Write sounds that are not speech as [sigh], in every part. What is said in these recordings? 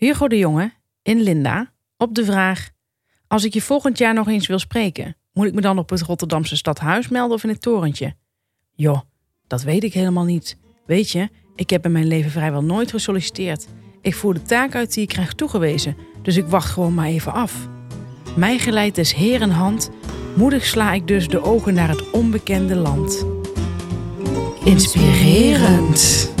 Hugo de Jonge in Linda op de vraag: Als ik je volgend jaar nog eens wil spreken, moet ik me dan op het Rotterdamse stadhuis melden of in het torentje? Joh, dat weet ik helemaal niet. Weet je, ik heb in mijn leven vrijwel nooit gesolliciteerd. Ik voer de taak uit die ik krijg toegewezen, dus ik wacht gewoon maar even af. Mij geleid des Heeren hand, moedig sla ik dus de ogen naar het onbekende land. Inspirerend.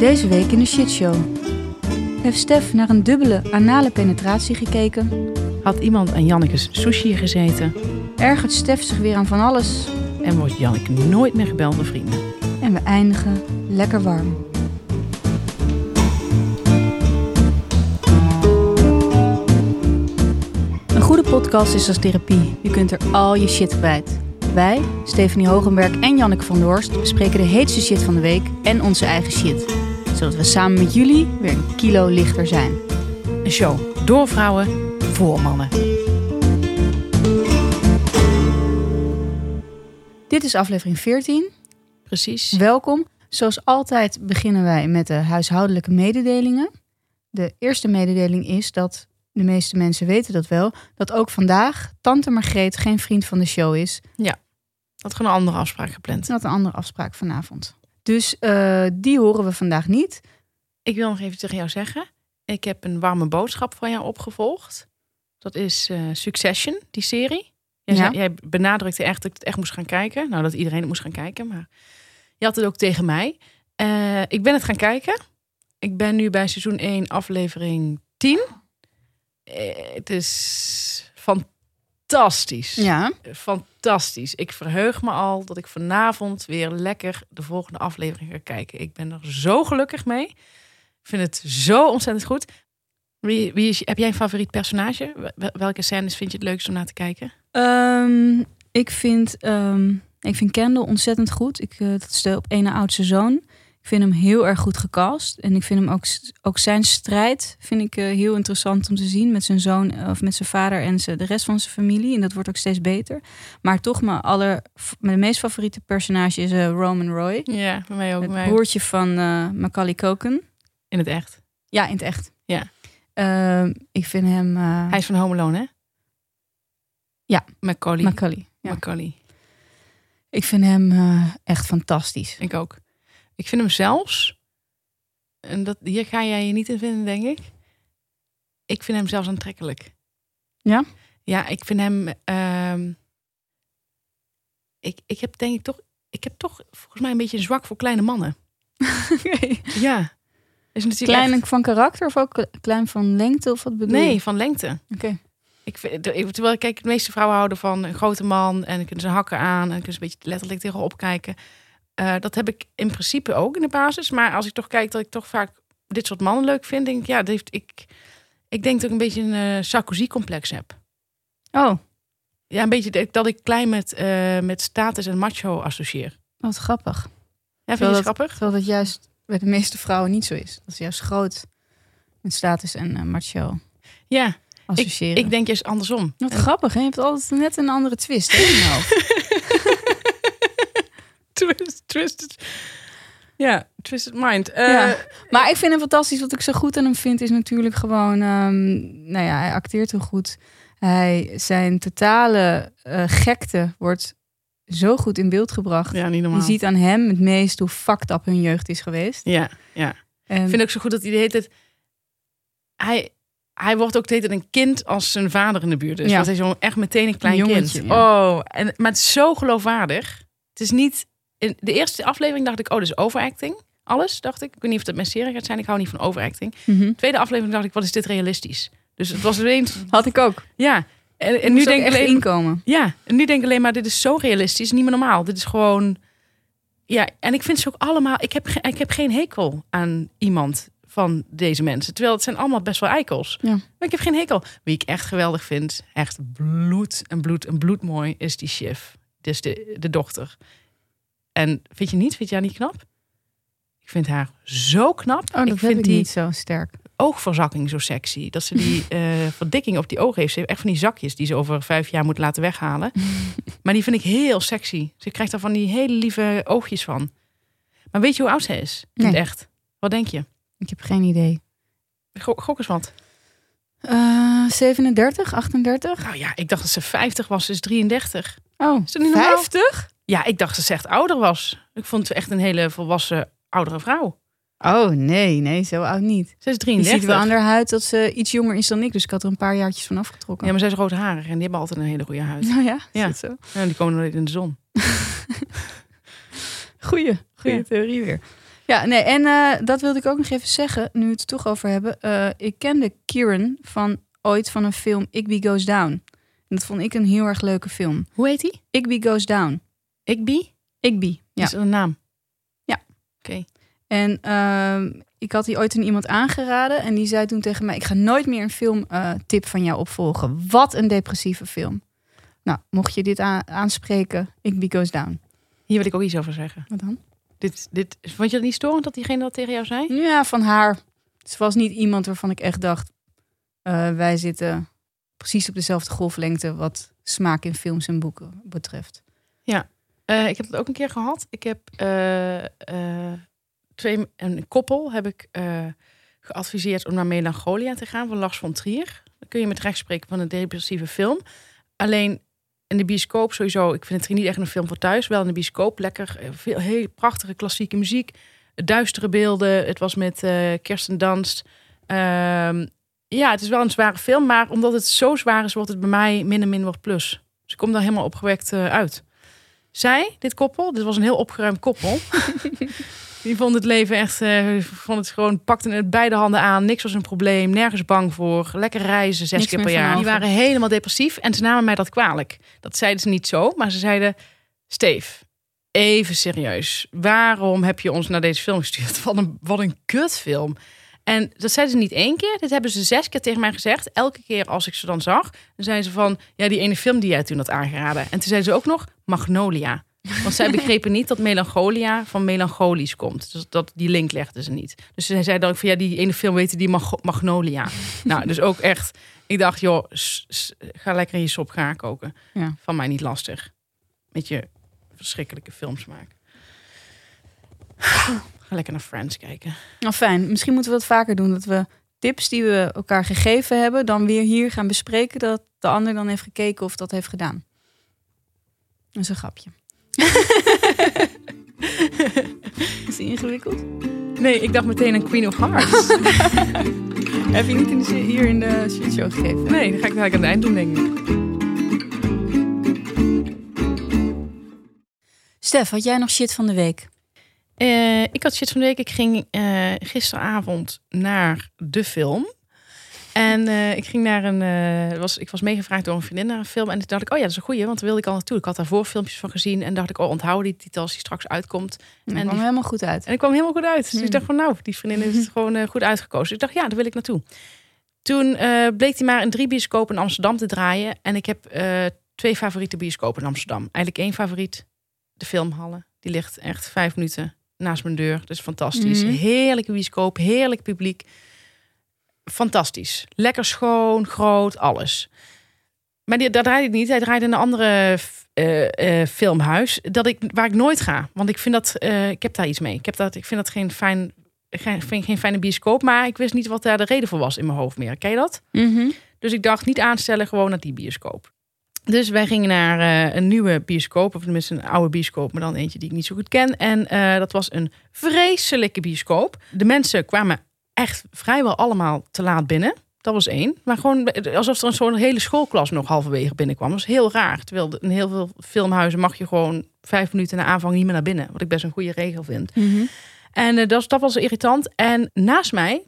Deze week in de shitshow. Heeft Stef naar een dubbele anale penetratie gekeken? Had iemand aan Janneke's sushi gezeten Ergert Stef zich weer aan van alles? en wordt Janneke nooit meer gebeld door vrienden. En we eindigen lekker warm. Een goede podcast is als therapie. Je kunt er al je shit kwijt. Wij, Stephanie Hogenberg en Janneke van Doorst, bespreken de heetste shit van de week en onze eigen shit. Zodat we samen met jullie weer een kilo lichter zijn. Een show door vrouwen voor mannen. Dit is aflevering 14. Precies. Welkom. Zoals altijd beginnen wij met de huishoudelijke mededelingen. De eerste mededeling is dat, de meeste mensen weten dat wel, dat ook vandaag Tante Margreet geen vriend van de show is. Had gewoon een andere afspraak gepland. Ze had een andere afspraak vanavond. Dus eh, die horen we vandaag niet. Ik wil nog even tegen jou zeggen. Ik heb een warme boodschap van jou opgevolgd. Dat is eh, Succession, die serie. Jij, Ja. zei- jij benadrukte echt dat ik het echt moest gaan kijken. Nou, dat iedereen het moest gaan kijken. Maar je had het ook tegen mij. Eh, ik ben het gaan kijken. Ik ben nu bij seizoen 1, aflevering 10. Eh, het is fantastisch. Ja. Fantastisch. Ik verheug me al dat ik vanavond weer lekker de volgende aflevering ga kijken. Ik ben er zo gelukkig mee. Ik vind het zo ontzettend goed. Wie, wie is, heb jij een favoriet personage? Wel- Welke scènes vind je het leukst om naar te kijken? Ehm, ik, vind, ehm, ik vind Kendall ontzettend goed. Ik, eh, dat is de op ene oudste zoon. Ik vind hem heel erg goed gecast. En ik vind hem ook, ook zijn strijd vind ik eh, heel interessant om te zien met zijn zoon eh, of met zijn vader en zijn, de rest van zijn familie. En dat wordt ook steeds beter. Maar toch, mijn, aller, mijn meest favoriete personage is eh, Roman Roy. Ja, bij mij ook. Het mij. broertje van eh Macaulay Culkin. In het echt. Ja, in het echt. Ja. Ehm, ik vind hem... Hij is van Home Alone, hè? Ja. Macaulay. Macaulay. Ja. Macaulay. Ik vind hem echt fantastisch. Ik ook. Ik vind hem zelfs, en dat, hier ga jij je niet in vinden, denk ik. Ik vind hem zelfs aantrekkelijk. Ja? Ja, ik vind hem. ehm, ik, ik heb denk ik toch. Ik heb toch volgens mij een beetje een zwak voor kleine mannen. [laughs] Ja. Is natuurlijk Klein echt- van karakter of ook klein van lengte of wat bedoel je? Nee, van lengte. Oké. Ik vind, de- terwijl kijk, de meeste vrouwen houden van een grote man en dan kunnen ze hakken aan en kunnen ze een beetje letterlijk tegenop kijken. Eh, dat heb ik in principe ook in de basis. Maar als ik toch kijk dat ik toch vaak dit soort mannen leuk vind, denk ik, ja, dat heeft, ik, ik denk dat ik een beetje een eh, Sarkozy-complex heb. Oh, Ja, een beetje dat ik- dat ik klein met, eh, met status en macho associeer. wat grappig. Ja, vind je grappig? Terwijl dat juist bij de meeste vrouwen niet zo is. Dat ze juist groot met status en macho Ja, ik, ik denk juist andersom. Wat En- grappig, hè? Je hebt altijd net een andere twist hè, in je [laughs] hoofd. Twist, twisted. Ja, twisted mind. Eh, Ja. Maar ik vind hem fantastisch. Wat ik zo goed aan hem vind is natuurlijk gewoon... ehm, nou ja, hij acteert heel goed. Hij, zijn totale eh, gekte wordt zo goed in beeld gebracht. ja, niet Je normaal. ziet aan hem het meest hoe fucked up hun jeugd is geweest. Ja, ja. En Ik vind ook zo goed dat hij de hele tijd... Hij, hij wordt ook de hele tijd een kind als zijn vader in de buurt is. Ja. Want hij is echt meteen een klein Een jongetje, kind. ja. Oh, en, maar het is zo geloofwaardig. Het is niet... In de eerste aflevering dacht ik, oh, is overacting. Alles, dacht ik. Ik weet niet of dat mijn serie gaat zijn. Ik hou niet van overacting. Mhm. Tweede aflevering dacht ik, wat is dit realistisch? Dus het was ineens... [laughs] had ik ook. Ja. En, nu denk ik alleen... inkomen. Ja, en nu denk ik alleen maar, dit is zo realistisch, niet meer normaal. Dit is gewoon... Ja, en ik vind ze ook allemaal... Ik heb, ik heb geen hekel aan iemand van deze mensen. Terwijl het zijn allemaal best wel eikels. Ja. Maar ik heb geen hekel. Wie ik echt geweldig vind, echt bloed en bloed en bloedmooi, is die Shiv. Dus de, de dochter. En vind je niet? Vind je haar niet knap? Ik vind haar zo knap. Oh, dat ik vind ik die niet zo sterk. oogverzakking zo sexy. Dat ze die [laughs] eh, verdikking op die ogen heeft. Ze heeft echt van die zakjes die ze over vijf jaar moet laten weghalen. [laughs] maar die vind ik heel sexy. Ze krijgt daar van die hele lieve oogjes van. Maar weet je hoe oud zij is? Nee. echt. Wat denk je? Ik heb geen idee. Gok, gok eens wat. Eh 37, 38? Nou ja, ik dacht dat ze 50 was. Ze is 33. Oh, Is dat niet normaal? 50? Ja, ik dacht dat ze echt ouder was. Ik vond het echt een hele volwassen oudere vrouw. Oh, nee, nee, zo oud niet. Ze is Je 33. ziet wel aan haar huid dat ze iets jonger is dan ik. Dus ik had er een paar jaartjes van afgetrokken. Ja, maar zij is roodharig en die hebben altijd een hele goede huid. Nou ja, Ja. dat zo? Ja, die komen nooit in de zon. [laughs] Goeie, goeie Ja. theorie weer. Ja, nee, en eh, dat wilde ik ook nog even zeggen, nu we het er toch over hebben. Eh, ik kende Kieran van ooit van een film Igby Goes Down. En dat vond ik een heel erg leuke film. Hoe heet die? Igby Goes Down. Igby? Igby, ja. Is een naam? Ja. Oké. En ehm, ik had die ooit aan iemand aangeraden. En die zei toen tegen mij: Ik ga nooit meer een filmtip van jou opvolgen. Wat een depressieve film. Nou, mocht je dit aanspreken, Igby Goes Down. Hier wil ik ook iets over zeggen. Wat dan? Dit, dit, vond je dat niet storend dat diegene dat tegen jou zei? Ja, van haar. Ze was niet iemand waarvan ik echt dacht: eh, wij zitten precies op dezelfde golflengte wat smaak in films en boeken betreft. Eh, ik heb het ook een keer gehad. Ik heb eh, eh, twee, een koppel heb ik geadviseerd om naar Melancholia te gaan van Lars von Trier. Dan kun je met recht spreken van een depressieve film. Alleen in de bioscoop sowieso. Ik vind het niet echt een film voor thuis. Wel in de bioscoop lekker. Veel heel prachtige klassieke muziek. Duistere beelden. Het was met eh Kirsten Dunst. Ehm, ja, het is wel een zware film. Maar omdat het zo zwaar is, wordt het bij mij min en min wordt plus. Dus ik kom daar helemaal opgewekt uit. Zij, dit koppel, dit was een heel opgeruimd koppel. [laughs] Die vond het leven echt, eh vond het gewoon, pakten het beide handen aan. Niks was een probleem, nergens bang voor. Lekker reizen, zes Niks keer per jaar. Die waren helemaal depressief en ze namen mij dat kwalijk. Dat zeiden ze niet zo, maar ze zeiden... Steef, even serieus. Waarom heb je ons naar deze film gestuurd? [laughs] Wat een, wat een kutfilm. En dat zeiden ze niet één keer. Dit hebben ze zes keer tegen mij gezegd. Elke keer als ik ze dan zag, dan zeiden ze van... Ja, die ene film die jij toen had aangeraden. En toen zeiden ze ook nog Magnolia. Want zij [laughs] begrepen niet dat melancholia van melancholisch komt. Dus dat, die link legden ze niet. Dus zij zei dan ook van ja, die ene film weten die Mag- Magnolia. [laughs] nou, dus ook echt. Ik dacht, joh, ga lekker in je sop gaan koken. Ja. Van mij niet lastig. Met je verschrikkelijke filmsmaak. Ga lekker naar Friends kijken. Nou, fijn. Misschien moeten we dat vaker doen. Dat we tips die we elkaar gegeven hebben, dan weer hier gaan bespreken. Dat de ander dan heeft gekeken of dat heeft gedaan. Dat is een grapje. [laughs] is die ingewikkeld? Nee, ik dacht meteen een Queen of Hearts. [laughs] Heb je niet in de, hier in de shitshow gegeven? nee, dat ga ik dadelijk aan het eind doen, denk ik. Stef, had jij nog shit van de week? Eh, ik had shit van de week. Ik ging eh, gisteravond naar de film. En eh, ik ging naar een. was, ik was meegevraagd door een vriendin naar een film. En toen dacht ik, oh ja, dat is een goeie, want daar wilde ik al naartoe. Ik had daarvoor filmpjes van gezien. En dacht ik, oh, onthoud die titel als die straks uitkomt. En En kwam die- helemaal goed uit. En ik kwam helemaal goed uit. Dus Hmm. ik dacht van, nou, die vriendin is het [laughs] gewoon goed uitgekozen. Dus ik dacht, ja, daar wil ik naartoe. Toen bleek hij maar in drie bioscopen in Amsterdam te draaien. En ik heb twee favoriete bioscopen in Amsterdam. Eigenlijk één favoriet, de Filmhallen. Die ligt echt vijf minuten naast mijn deur. Dus fantastisch. Mhm. Heerlijke bioscoop, heerlijk publiek. Fantastisch. Lekker schoon, groot, alles. Maar die, daar draaide ik niet. Hij draaide in een andere eh, eh, filmhuis dat ik, waar ik nooit ga. Want ik vind dat, eh, ik heb daar iets mee. Ik, heb dat, ik vind dat geen, fijn, geen, vind geen fijne bioscoop. Maar ik wist niet wat daar de reden voor was in mijn hoofd meer. Ken je dat? Mhm. Dus ik dacht niet aanstellen, gewoon naar die bioscoop. Dus wij gingen naar eh, een nieuwe bioscoop, of tenminste een oude bioscoop, maar dan eentje die ik niet zo goed ken. En eh, dat was een vreselijke bioscoop. De mensen kwamen echt vrijwel allemaal te laat binnen. Dat was één. Maar gewoon alsof er een soort hele schoolklas nog halverwege binnenkwam. Dat was heel raar. Terwijl in heel veel filmhuizen mag je gewoon vijf minuten na aanvang niet meer naar binnen. Wat ik best een goede regel vind. Mhm. En eh, dat, dat was irritant. En naast mij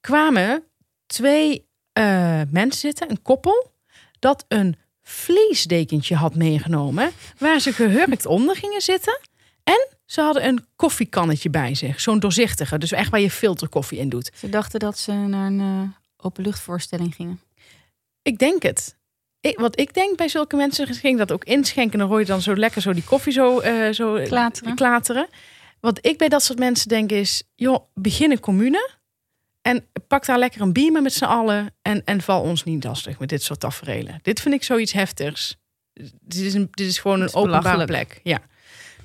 kwamen twee eh, mensen zitten, een koppel, dat een vliesdekentje had meegenomen, waar ze gehurkt onder gingen zitten. En ze hadden een koffiekannetje bij zich, zo'n doorzichtige, dus echt waar je filterkoffie in doet. Ze dachten dat ze naar een uh, openluchtvoorstelling gingen. Ik denk het. Ik, wat ik denk bij zulke mensen, ging dat ook inschenken. Dan hoor je dan zo lekker zo die koffie zo, uh, zo Klateren. klateren. Wat ik bij dat soort mensen denk is, joh, begin een commune. En pak daar lekker een biemen met z'n allen. En, en val ons niet lastig met dit soort tafereelen. Dit vind ik zoiets heftigs. Dit is, een, dit is gewoon een is openbare plek. Ja.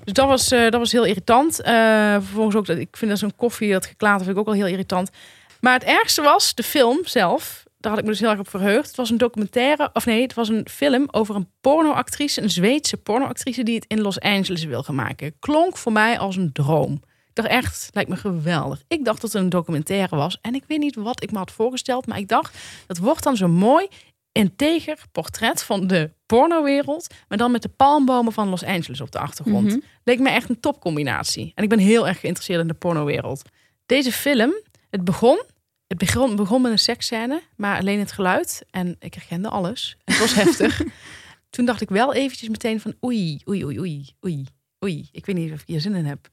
Dus dat was, eh, dat was heel irritant. Eh, vervolgens ook, dat ik vind dat zo'n koffie, dat geklater vind ik ook wel heel irritant. Maar het ergste was de film zelf. Daar had ik me dus heel erg op verheugd. Het was een documentaire, of nee, het was een film over een pornoactrice, een Zweedse pornoactrice die het in Los Angeles wil gaan maken. Klonk voor mij als een droom. Ik dacht echt, lijkt me geweldig. Ik dacht dat het een documentaire was en ik weet niet wat ik me had voorgesteld, maar ik dacht, dat wordt dan zo mooi integer portret van de pornowereld, maar dan met de palmbomen van Los Angeles op de achtergrond. Mhm. Leek me echt een topcombinatie. En ik ben heel erg geïnteresseerd in de pornowereld. Deze film, het begon, het begon, begon met een seksscène, maar alleen het geluid. En ik herkende alles. Het was heftig. [laughs] Toen dacht ik wel eventjes meteen van oei, oei, oei, oei, oei, oei. Ik weet niet of ik hier zin in heb.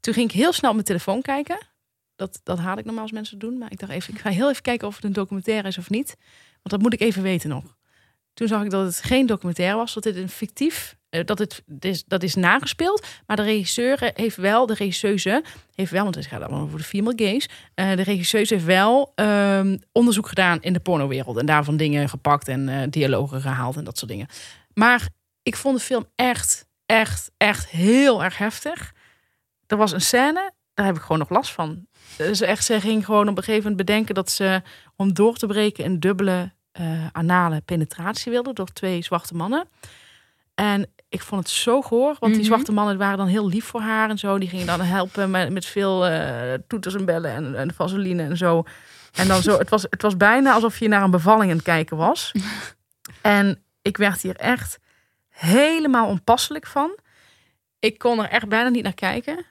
Toen ging ik heel snel mijn telefoon kijken. Dat, dat haal ik normaal als mensen doen. Maar ik dacht even, ik ga heel even kijken of het een documentaire is of niet. Want dat moet ik even weten nog. Toen zag ik dat het geen documentaire was, dat dit een fictief, eh, dat het is, dat is nagespeeld. Maar de regisseur heeft wel, de regisseuse heeft wel, want het gaat allemaal over de female gaze. eh, de regisseuse heeft wel ehm, onderzoek gedaan in de pornowereld en daarvan dingen gepakt en eh, dialogen gehaald en dat soort dingen. Maar ik vond de film echt, echt, echt heel erg heftig. Er was een scène, daar heb ik gewoon nog last van. Dus echt, ze ging gewoon op een gegeven moment bedenken dat ze om door te breken een dubbele eh, anale penetratie wilde door twee zwarte mannen. En ik vond het zo goor, want die Mhm. zwarte mannen waren dan heel lief voor haar en zo. Die gingen dan helpen met, met veel eh, toeters en bellen en, en vaseline en zo. En dan zo, het was, het was bijna alsof je naar een bevalling aan het kijken was. [laughs] En ik werd hier echt helemaal onpasselijk van. Ik kon er echt bijna niet naar kijken.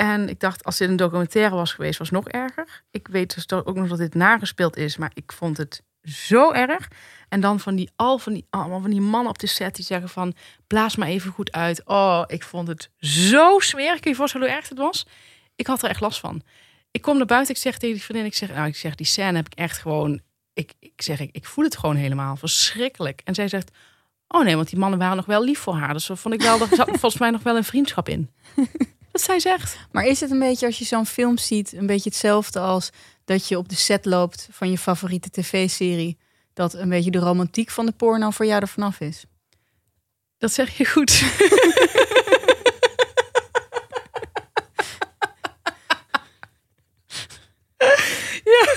En ik dacht, als dit een documentaire was geweest, was het nog erger. Ik weet dus ook nog dat dit nagespeeld is, maar ik vond het zo erg. En dan van die al van die, allemaal van die mannen op de set die zeggen van blaas maar even goed uit. Oh, ik vond het zo smerig. Kun je je voorstellen hoe erg het was? Ik had er echt last van. Ik kom naar buiten, ik zeg tegen die vriendin, ik zeg, nou, ik zeg, die scène heb ik echt gewoon, ik, ik zeg, ik, ik voel het gewoon helemaal verschrikkelijk. En zij zegt, oh nee, want die mannen waren nog wel lief voor haar. Dus dat vond ik wel, er zat [laughs] volgens mij nog wel een vriendschap in. Dat zij zegt. Maar is het een beetje als je zo'n film ziet, een beetje hetzelfde als dat je op de set loopt van je favoriete tv-serie, dat een beetje de romantiek van de porno voor jou er vanaf is? Dat zeg je goed. [laughs] ja,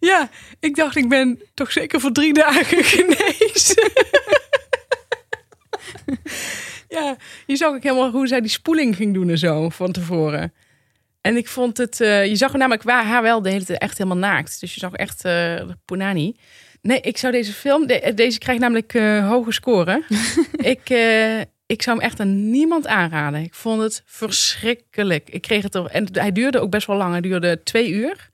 ja, ik dacht, ik ben toch zeker voor drie dagen [laughs] genezen. Ja, je zag ook helemaal hoe zij die spoeling ging doen en zo van tevoren. En ik vond het, eh, je zag namelijk waar haar wel de hele tijd echt helemaal naakt. Dus je zag echt eh Punani. Nee, ik zou deze film, de- deze krijgt namelijk eh, hoge scoren. [laughs] ik, eh, ik zou hem echt aan niemand aanraden. Ik vond het verschrikkelijk. Ik kreeg het er, en hij duurde ook best wel lang. Hij duurde twee uur.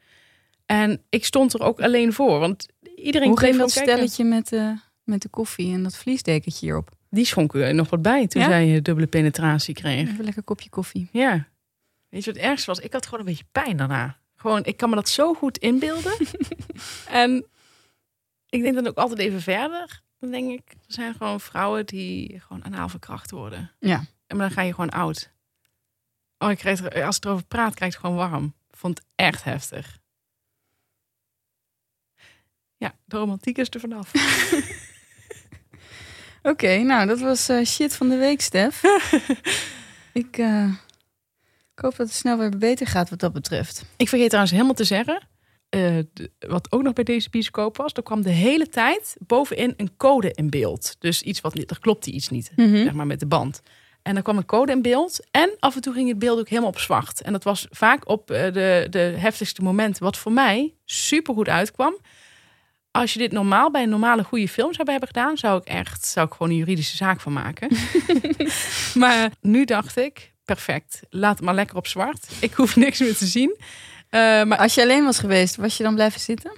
En ik stond er ook alleen voor, want iedereen Hoe ging dat stelletje met de, met de koffie en dat vliesdekentje hierop? Die schonk er nog wat bij toen Ja? zij eh, dubbele penetratie kreeg. Even een lekker kopje koffie. Ja. Weet je wat het ergste was? Ik had gewoon een beetje pijn daarna. Gewoon, ik kan me dat zo goed inbeelden. [laughs] en ik denk dan ook altijd even verder. Dan denk ik, er zijn gewoon vrouwen die gewoon anaal verkracht worden. Ja. En dan ga je gewoon oud. Oh, ik krijg er, als ik erover praat, krijg ik het gewoon warm. Vond het echt heftig. Ja, de romantiek is er vanaf. [laughs] Oké, nou dat was eh, shit van de week, Stef. [laughs] ik, eh, ik hoop dat het snel weer beter gaat wat dat betreft. Ik vergeet trouwens helemaal te zeggen. eh, wat ook nog bij deze bioscoop was, er kwam de hele tijd bovenin een code in beeld. Dus iets wat niet, er klopte iets niet, zeg maar met de band. En er kwam een code in beeld. En af en toe ging het beeld ook helemaal op zwart. En dat was vaak op de, de heftigste momenten. Wat voor mij super goed uitkwam. Als je dit normaal bij een normale goede film zou hebben gedaan, zou ik echt zou ik gewoon een juridische zaak van maken. [laughs] maar nu dacht ik, perfect. Laat het maar lekker op zwart. Ik hoef niks meer te zien. Eh, maar Als je alleen was geweest, was je dan blijven zitten?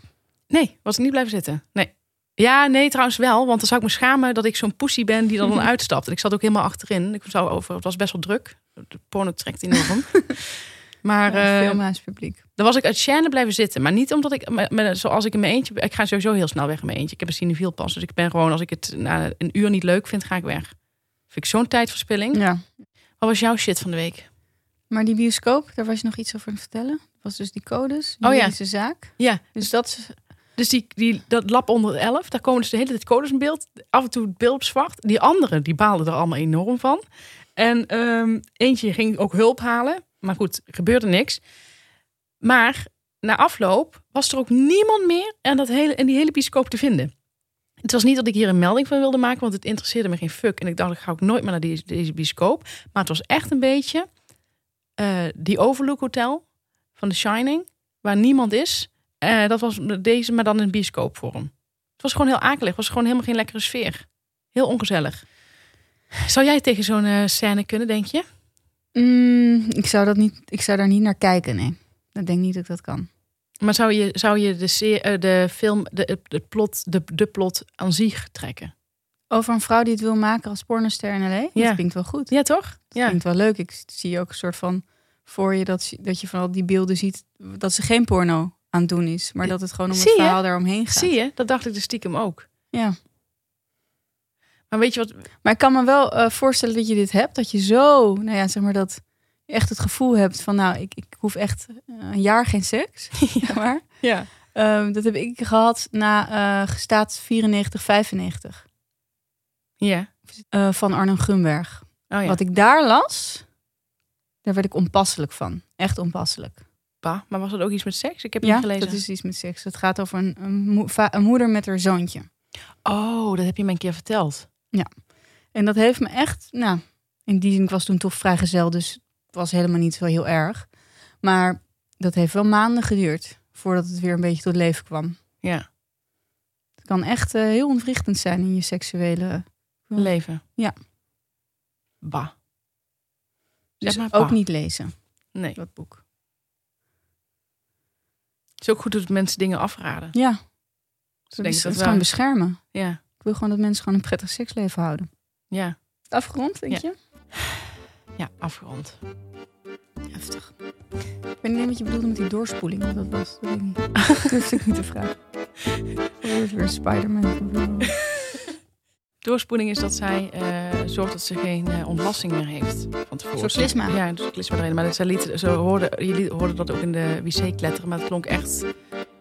Nee, was ik niet blijven zitten. Nee. Ja, nee, trouwens wel. Want dan zou ik me schamen dat ik zo'n poesie ben die dan [laughs] uitstapt. En ik zat ook helemaal achterin. Ik zou over, het was best wel druk. De porno trekt enorm. [laughs] maar Ja, eh, filmhuispubliek. Dan was ik uit Cheyenne blijven zitten. Maar niet omdat ik, zoals ik in mijn eentje... Ik ga sowieso heel snel weg in mijn eentje. Ik heb een cinefiel pas. Dus ik ben gewoon, als ik het na een uur niet leuk vind, ga ik weg. Vind ik zo'n tijdverspilling. Ja. Wat was jouw shit van de week? Maar die bioscoop, daar was je nog iets over aan het vertellen. Dat was dus die codes, Oh ja. juridische zaak. Ja, Dus dat is... Dus die, die, dat lab onder 11, daar komen dus de hele tijd codes in beeld. Af en toe het beeld op zwart. Die anderen, die baalden er allemaal enorm van. En ehm, eentje ging ook hulp halen. Maar goed, gebeurde niks. Maar na afloop was er ook niemand meer en dat hele, in die hele bioscoop te vinden. Het was niet dat ik hier een melding van wilde maken, want het interesseerde me geen fuck. En ik dacht, ik ga ook nooit meer naar deze, deze bioscoop. Maar het was echt een beetje eh, die Overlook Hotel van The Shining, waar niemand is. Eh, dat was deze, maar dan in bioscoopvorm. Het was gewoon heel akelig. Het was gewoon helemaal geen lekkere sfeer. Heel ongezellig. Zou jij tegen zo'n eh, scène kunnen, denk je? Mm, ik, zou dat niet, ik zou daar niet naar kijken, nee. Ik denk niet dat ik dat kan. Maar zou je, zou je de, eh, de film, de, de, plot, de, de plot aan zich trekken? Over een vrouw die het wil maken als pornoster in L.A.? Ja. Dat klinkt wel goed. Ja, toch? Dat klinkt wel leuk. Ik zie ook een soort van voor je dat, dat je van al die beelden ziet dat ze geen porno aan het doen is, maar dat het gewoon om het verhaal daaromheen gaat. Zie je? Dat dacht ik dus stiekem ook. Ja. Maar weet je wat? Maar ik kan me wel eh, voorstellen dat je dit hebt, dat je zo, nou ja, zeg maar dat echt het gevoel hebt van, nou, ik, ik hoef echt eh, een jaar geen seks, [laughs] zeg maar. Ja. Ehm, dat heb ik gehad na eh gestaat 94, 95 Ja. eh, van Arnhem Gunberg. Oh ja. Wat ik daar las, daar werd ik onpasselijk van. Echt onpasselijk. Pa, maar was dat ook iets met seks? Ik heb Ja, niet gelezen. dat is iets met seks. Het gaat over een, een, een moeder met haar zoontje. Oh, dat heb je me een keer verteld. En dat heeft me echt, nou, in die zin, ik was toen toch vrijgezel, dus was helemaal niet zo heel erg. Maar dat heeft wel maanden geduurd voordat het weer een beetje tot leven kwam. Ja. Het kan echt eh, heel ontwrichtend zijn in je seksuele. Leven. Ja. Bah. Dus maar ook niet lezen, Nee. dat boek. Het is ook goed dat mensen dingen afraden. Ja, Dus is, ik dat gewoon beschermen. Ja. Ik wil gewoon dat mensen gewoon een prettig seksleven houden. Ja. Afgerond, denk Ja. je? Ja, afgerond. Heftig. Ik weet niet wat je bedoelde met die doorspoeling. Wat dat was. Dat weet ik niet. Dat durfde ik niet te vragen. Of is weer Spider-Man? Doorspoeling is dat zij eh, zorgt dat ze geen eh, ontlasting meer heeft van tevoren. klisma. Ja, een soort klisma erin. Maar dat, zij liet, ze hoorde, je liet- hoorde dat ook in de wc kletteren. Maar het klonk echt,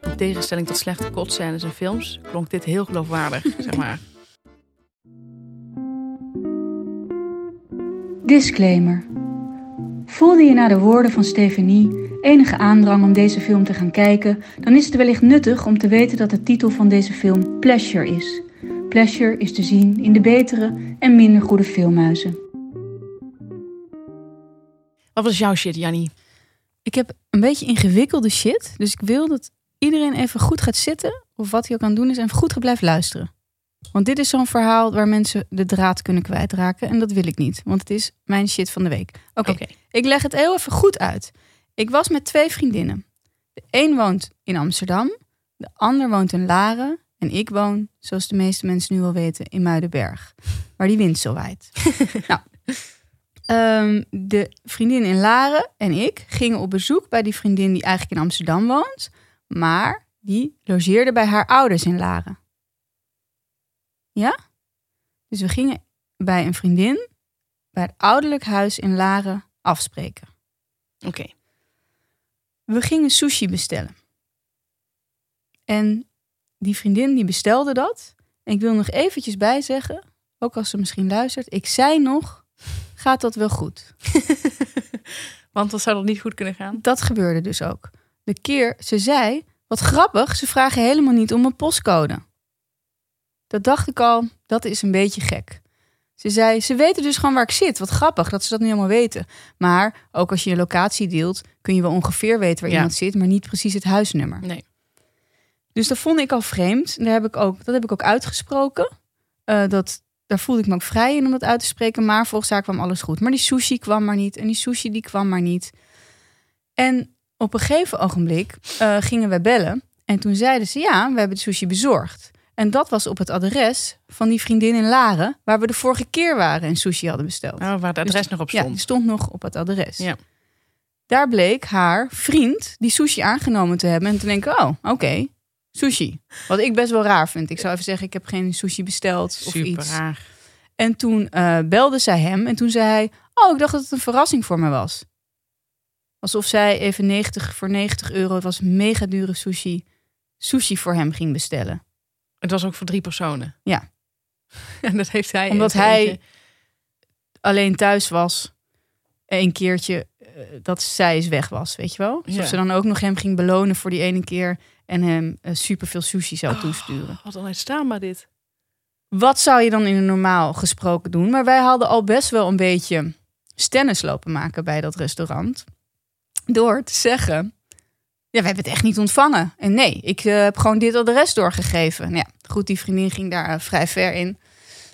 in tegenstelling tot slechte kotscènes en films, klonk dit heel geloofwaardig, [laughs] zeg maar. Disclaimer. Voelde je na de woorden van Stefanie enige aandrang om deze film te gaan kijken, dan is het wellicht nuttig om te weten dat de titel van deze film Pleasure is. Pleasure is te zien in de betere en minder goede filmhuizen. Wat was jouw shit, Jannie? Ik heb een beetje ingewikkelde shit. Dus ik wil dat iedereen even goed gaat zitten. Of wat hij ook aan het doen is. En goed gaat blijven luisteren. Want dit is zo'n verhaal waar mensen de draad kunnen kwijtraken. En dat wil ik niet. Want het is mijn shit van de week. Oké, ik leg het heel even goed uit. Ik was met twee vriendinnen. De een woont in Amsterdam. De ander woont in Laren. En ik woon, zoals de meeste mensen nu wel weten, in Muidenberg. Waar die wind zo waait. [laughs] nou, ehm, de vriendin in Laren en ik gingen op bezoek bij die vriendin die eigenlijk in Amsterdam woont. Maar die logeerde bij haar ouders in Laren. Ja? Dus we gingen bij een vriendin bij het ouderlijk huis in Laren afspreken. Oké. We gingen sushi bestellen. En die vriendin die bestelde dat. En ik wil nog eventjes bijzeggen, ook als ze misschien luistert. Ik zei nog, gaat dat wel goed? [laughs] Want dat zou dat niet goed kunnen gaan. Dat gebeurde dus ook. De keer, ze zei, wat grappig, ze vragen helemaal niet om een postcode. Dat dacht ik al, dat is een beetje gek. Ze zei, ze weten dus gewoon waar ik zit. Wat grappig dat ze dat nu helemaal weten. Maar ook als je je locatie deelt, kun je wel ongeveer weten waar Ja. iemand zit, maar niet precies het huisnummer. Nee. Dus dat vond ik al vreemd. Daar heb ik ook, dat heb ik ook uitgesproken. Eh, dat, daar voelde ik me ook vrij in om dat uit te spreken. Maar volgens haar kwam alles goed. Maar die sushi kwam maar niet. En die sushi die kwam maar niet. En op een gegeven ogenblik eh, gingen we bellen. En toen zeiden ze, ja, we hebben de sushi bezorgd. En dat was op het adres van die vriendin in Laren... waar we de vorige keer waren en sushi hadden besteld. Nou, waar het adres nog op Ja, stond. die stond nog op het adres. Ja. Daar bleek haar vriend die sushi aangenomen te hebben. En te denken, oh, oké, sushi. Wat ik best wel raar vind. Ik zou even zeggen, ik heb geen sushi besteld of Super iets. raar. En toen eh, belde zij hem en toen zei hij... Oh, ik dacht dat het een verrassing voor me was. Alsof zij even 90 voor 90 euro, het was mega dure sushi, sushi voor hem ging bestellen. Het was ook voor drie personen. Ja. [laughs] En dat heeft hij. Omdat hij- eentje- alleen thuis was. Een keertje eh, dat zij eens weg was, weet je wel? Dus Ja. ze dan ook nog hem ging belonen voor die ene keer en hem eh, superveel sushi zou toesturen. Wat onuitstaanbaar dit. Wat zou je dan in een normaal gesproken doen? Maar wij hadden al best wel een beetje stennis lopen maken bij dat restaurant. Door te zeggen, ja, we hebben het echt niet ontvangen. En nee, ik eh, heb gewoon dit adres doorgegeven. Nou ja, goed, die vriendin ging daar eh, vrij ver in.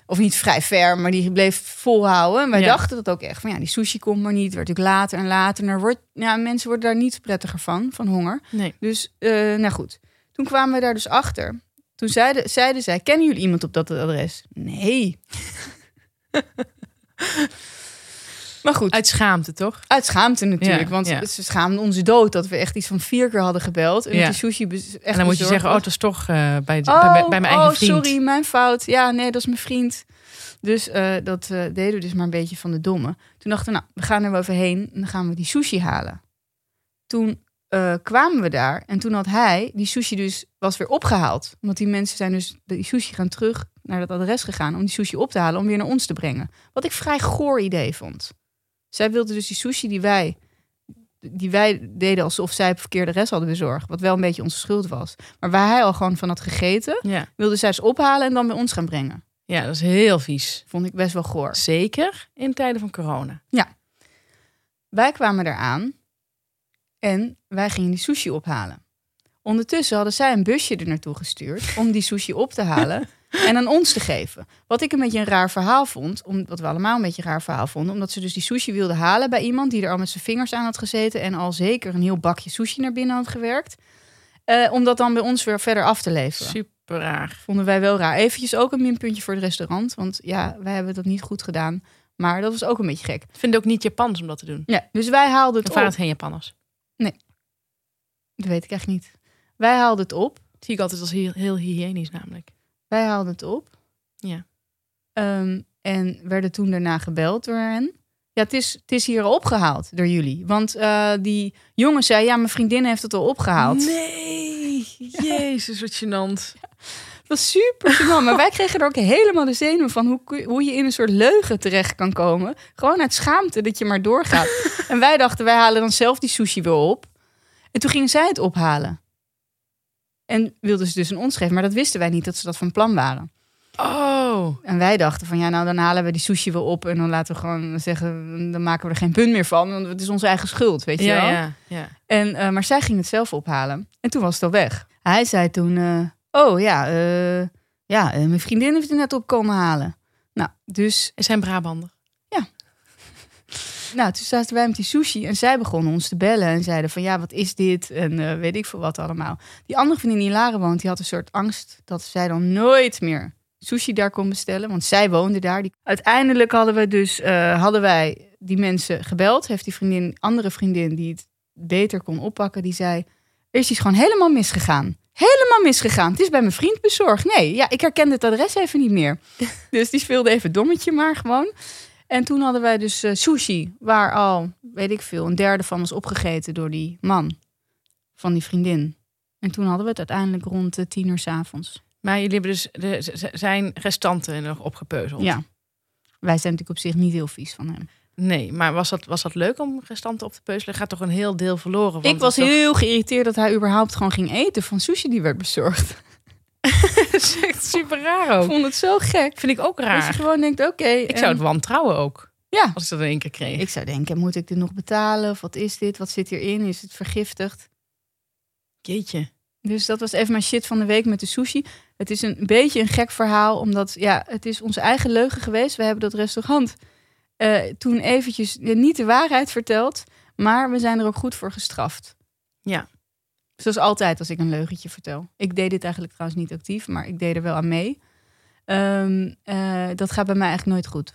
Of niet vrij ver, maar die bleef volhouden. En wij Ja. dachten dat ook echt. Van ja, die sushi komt maar niet. Werd natuurlijk later en later. En er wordt, ja, mensen worden daar niet prettiger van, van honger. Nee. Dus, eh, nou goed. Toen kwamen we daar dus achter. Toen zeiden, zeiden zij, kennen jullie iemand op dat adres? Nee. [laughs] maar goed, uit, Uit schaamte, toch? schaamte natuurlijk. Ja, want ja. ze schaamden onze dood dat we echt iets van vier keer hadden gebeld. En Ja. dat die sushi echt en dan moet je zeggen, oh, het is toch eh, bij, de- Oh, bij, mijn- bij mijn eigen oh, vriend. sorry, mijn fout. Ja, nee, dat is mijn vriend. Dus eh, dat eh, deden we dus maar een beetje van de domme. Toen dachten we, nou, we gaan er wel overheen en dan gaan we die sushi halen. Toen kwamen we daar en toen had hij die sushi dus was weer opgehaald. Want die mensen zijn dus die sushi gaan terug naar dat adres gegaan om die sushi op te halen om weer naar ons te brengen. Wat ik vrij goor idee vond. Zij wilde dus die sushi die wij die wij deden alsof zij het verkeerde rest hadden bezorgd. Wat wel een beetje onze schuld was. Maar waar hij al gewoon van had gegeten, Ja. wilde zij ze ophalen en dan bij ons gaan brengen. ja, dat is heel vies. Vond ik best wel goor. Zeker in tijden van corona. Wij kwamen eraan en wij gingen die sushi ophalen. Ondertussen hadden zij een busje er naartoe gestuurd om die sushi op te halen [laughs] en aan ons te geven. Wat ik een beetje een raar verhaal vond, om, wat we allemaal een beetje een raar verhaal vonden, omdat ze dus die sushi wilden halen bij iemand die er al met zijn vingers aan had gezeten en al zeker een heel bakje sushi naar binnen had gewerkt. Eh, om dat dan bij ons weer verder af te leveren. Super raar. Vonden wij wel raar. Eventjes ook een minpuntje voor het restaurant, want ja, wij hebben dat niet goed gedaan. Maar dat was ook een beetje gek. Ik vind het ook niet Japans om dat te doen. Ja, dus wij haalden het Of waren op. het geen Japanners? Dat weet ik echt niet. Wij haalden het op. Dat zie ik altijd als heel, heel hygiënisch namelijk. Wij haalden het op. Ja. Ehm, en werden toen daarna gebeld door hen. Ja, het is, het is hier al opgehaald door jullie. Want eh, die jongen zei, ja, mijn vriendin heeft het al opgehaald. Nee, [laughs] jezus, wat gênant. Dat was super gênant. Maar wij kregen er ook helemaal de zenuwen van hoe, hoe je in een soort leugen terecht kan komen. Gewoon uit schaamte dat je maar doorgaat. [laughs] en wij dachten, wij halen dan zelf die sushi weer op. En toen gingen zij het ophalen. En wilden ze dus een ons geven. Maar dat wisten wij niet, dat ze dat van plan waren. Oh, En wij dachten van, ja, nou dan halen we die sushi weer op. En dan laten we gewoon zeggen, dan maken we er geen punt meer van. Want het is onze eigen schuld, weet je ja, wel. ja, ja. En, eh, maar zij ging het zelf ophalen. En toen was het al weg. Hij zei toen, eh, oh ja, eh, ja mijn vriendin heeft het net op komen halen. Nou, dus Is hij Brabander? Nou, toen zaten wij met die sushi en zij begonnen ons te bellen en zeiden van ja, wat is dit? En eh, weet ik veel wat allemaal. Die andere vriendin die in Laren woont, die had een soort angst dat zij dan nooit meer sushi daar kon bestellen, want zij woonde daar. Uiteindelijk hadden we dus eh, hadden wij die mensen gebeld. Heeft die vriendin, andere vriendin die het beter kon oppakken, die zei: is iets gewoon helemaal misgegaan. Helemaal misgegaan. Het is bij mijn vriend bezorgd. Nee, ja, ik herkende het adres even niet meer. [laughs] dus die speelde even dommetje maar gewoon. En toen hadden wij dus eh, sushi, waar al, weet ik veel, een derde van was opgegeten door die man van die vriendin. En toen hadden we het uiteindelijk rond de tien uur 's avonds. Maar jullie hebben dus de, zijn restanten nog opgepeuzeld. Ja. Wij zijn natuurlijk op zich niet heel vies van hem. Nee, maar was dat, was dat leuk om restanten op te peuzelen? Gaat toch een heel deel verloren? want ik was heel geïrriteerd dat hij überhaupt gewoon ging eten van sushi die werd bezorgd. Is echt super raar Ik ook. vond het zo gek. Vind ik ook Dat je raar. gewoon denkt, oké. Ik zou het wantrouwen ook, Ja, als ik dat in één keer kreeg. ik zou denken, moet ik dit nog betalen? Of wat is dit? Wat zit hierin? Is het vergiftigd? Jeetje. Dus dat was even mijn shit van de week met de sushi. Het is een beetje een gek verhaal, omdat ja, het is onze eigen leugen geweest. We hebben dat restaurant eh, toen eventjes ja, niet de waarheid verteld, maar we zijn er ook goed voor gestraft. Ja. Zoals altijd als ik een leugentje vertel. Ik deed dit eigenlijk trouwens niet actief, maar ik deed er wel aan mee. Ehm, eh, dat gaat bij mij eigenlijk nooit goed.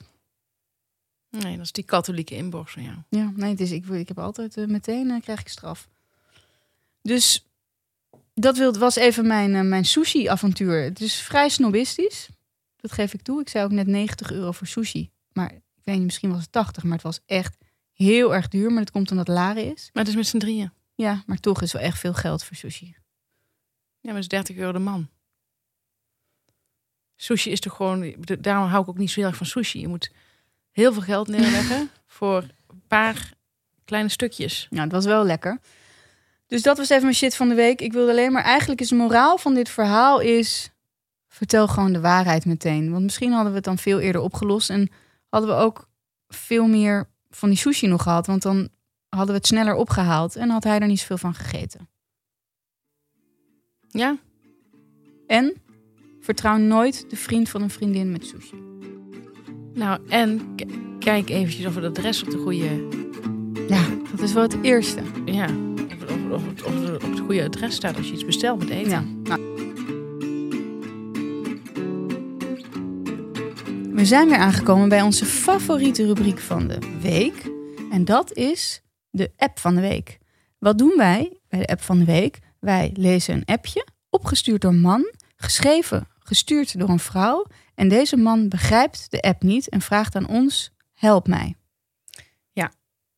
Nee, dat is die katholieke inborst van jou. Ja, nee, het is, ik, ik heb altijd eh, meteen eh, krijg ik straf. Dus dat was even mijn, mijn sushi-avontuur. Het is vrij snobistisch. Dat geef ik toe. Ik zei ook net 90 euro voor sushi. Maar ik weet niet, misschien was het 80, maar het was echt heel erg duur. Maar dat komt omdat het Laren is. Maar het is met z'n drieën. Ja, maar toch is wel echt veel geld voor sushi. Ja, maar is 30 euro de man. Sushi is toch gewoon... Daarom hou ik ook niet zo heel erg van sushi. Je moet heel veel geld [laughs] neerleggen voor een paar kleine stukjes. Nou, het was wel lekker. Dus dat was even mijn shit van de week. Ik wilde alleen maar... Eigenlijk is de moraal van dit verhaal is... Vertel gewoon de waarheid meteen. Want misschien hadden we het dan veel eerder opgelost. En hadden we ook veel meer van die sushi nog gehad. Want dan hadden we het sneller opgehaald. En had hij er niet zoveel van gegeten. Ja, En vertrouw nooit de vriend van een vriendin met sushi. nou en kijk eventjes of het adres op de goede, Ja, dat is wel het eerste. ja, of, het- of, of het op het goede adres staat als je iets bestelt met eten. Ja. Nou. We zijn weer aangekomen bij onze favoriete rubriek van de week. En dat is de app van de week. Wat doen wij bij de app van de week? Wij lezen een appje, opgestuurd door een man, geschreven, gestuurd door een vrouw. En deze man begrijpt de app niet en vraagt aan ons: help mij.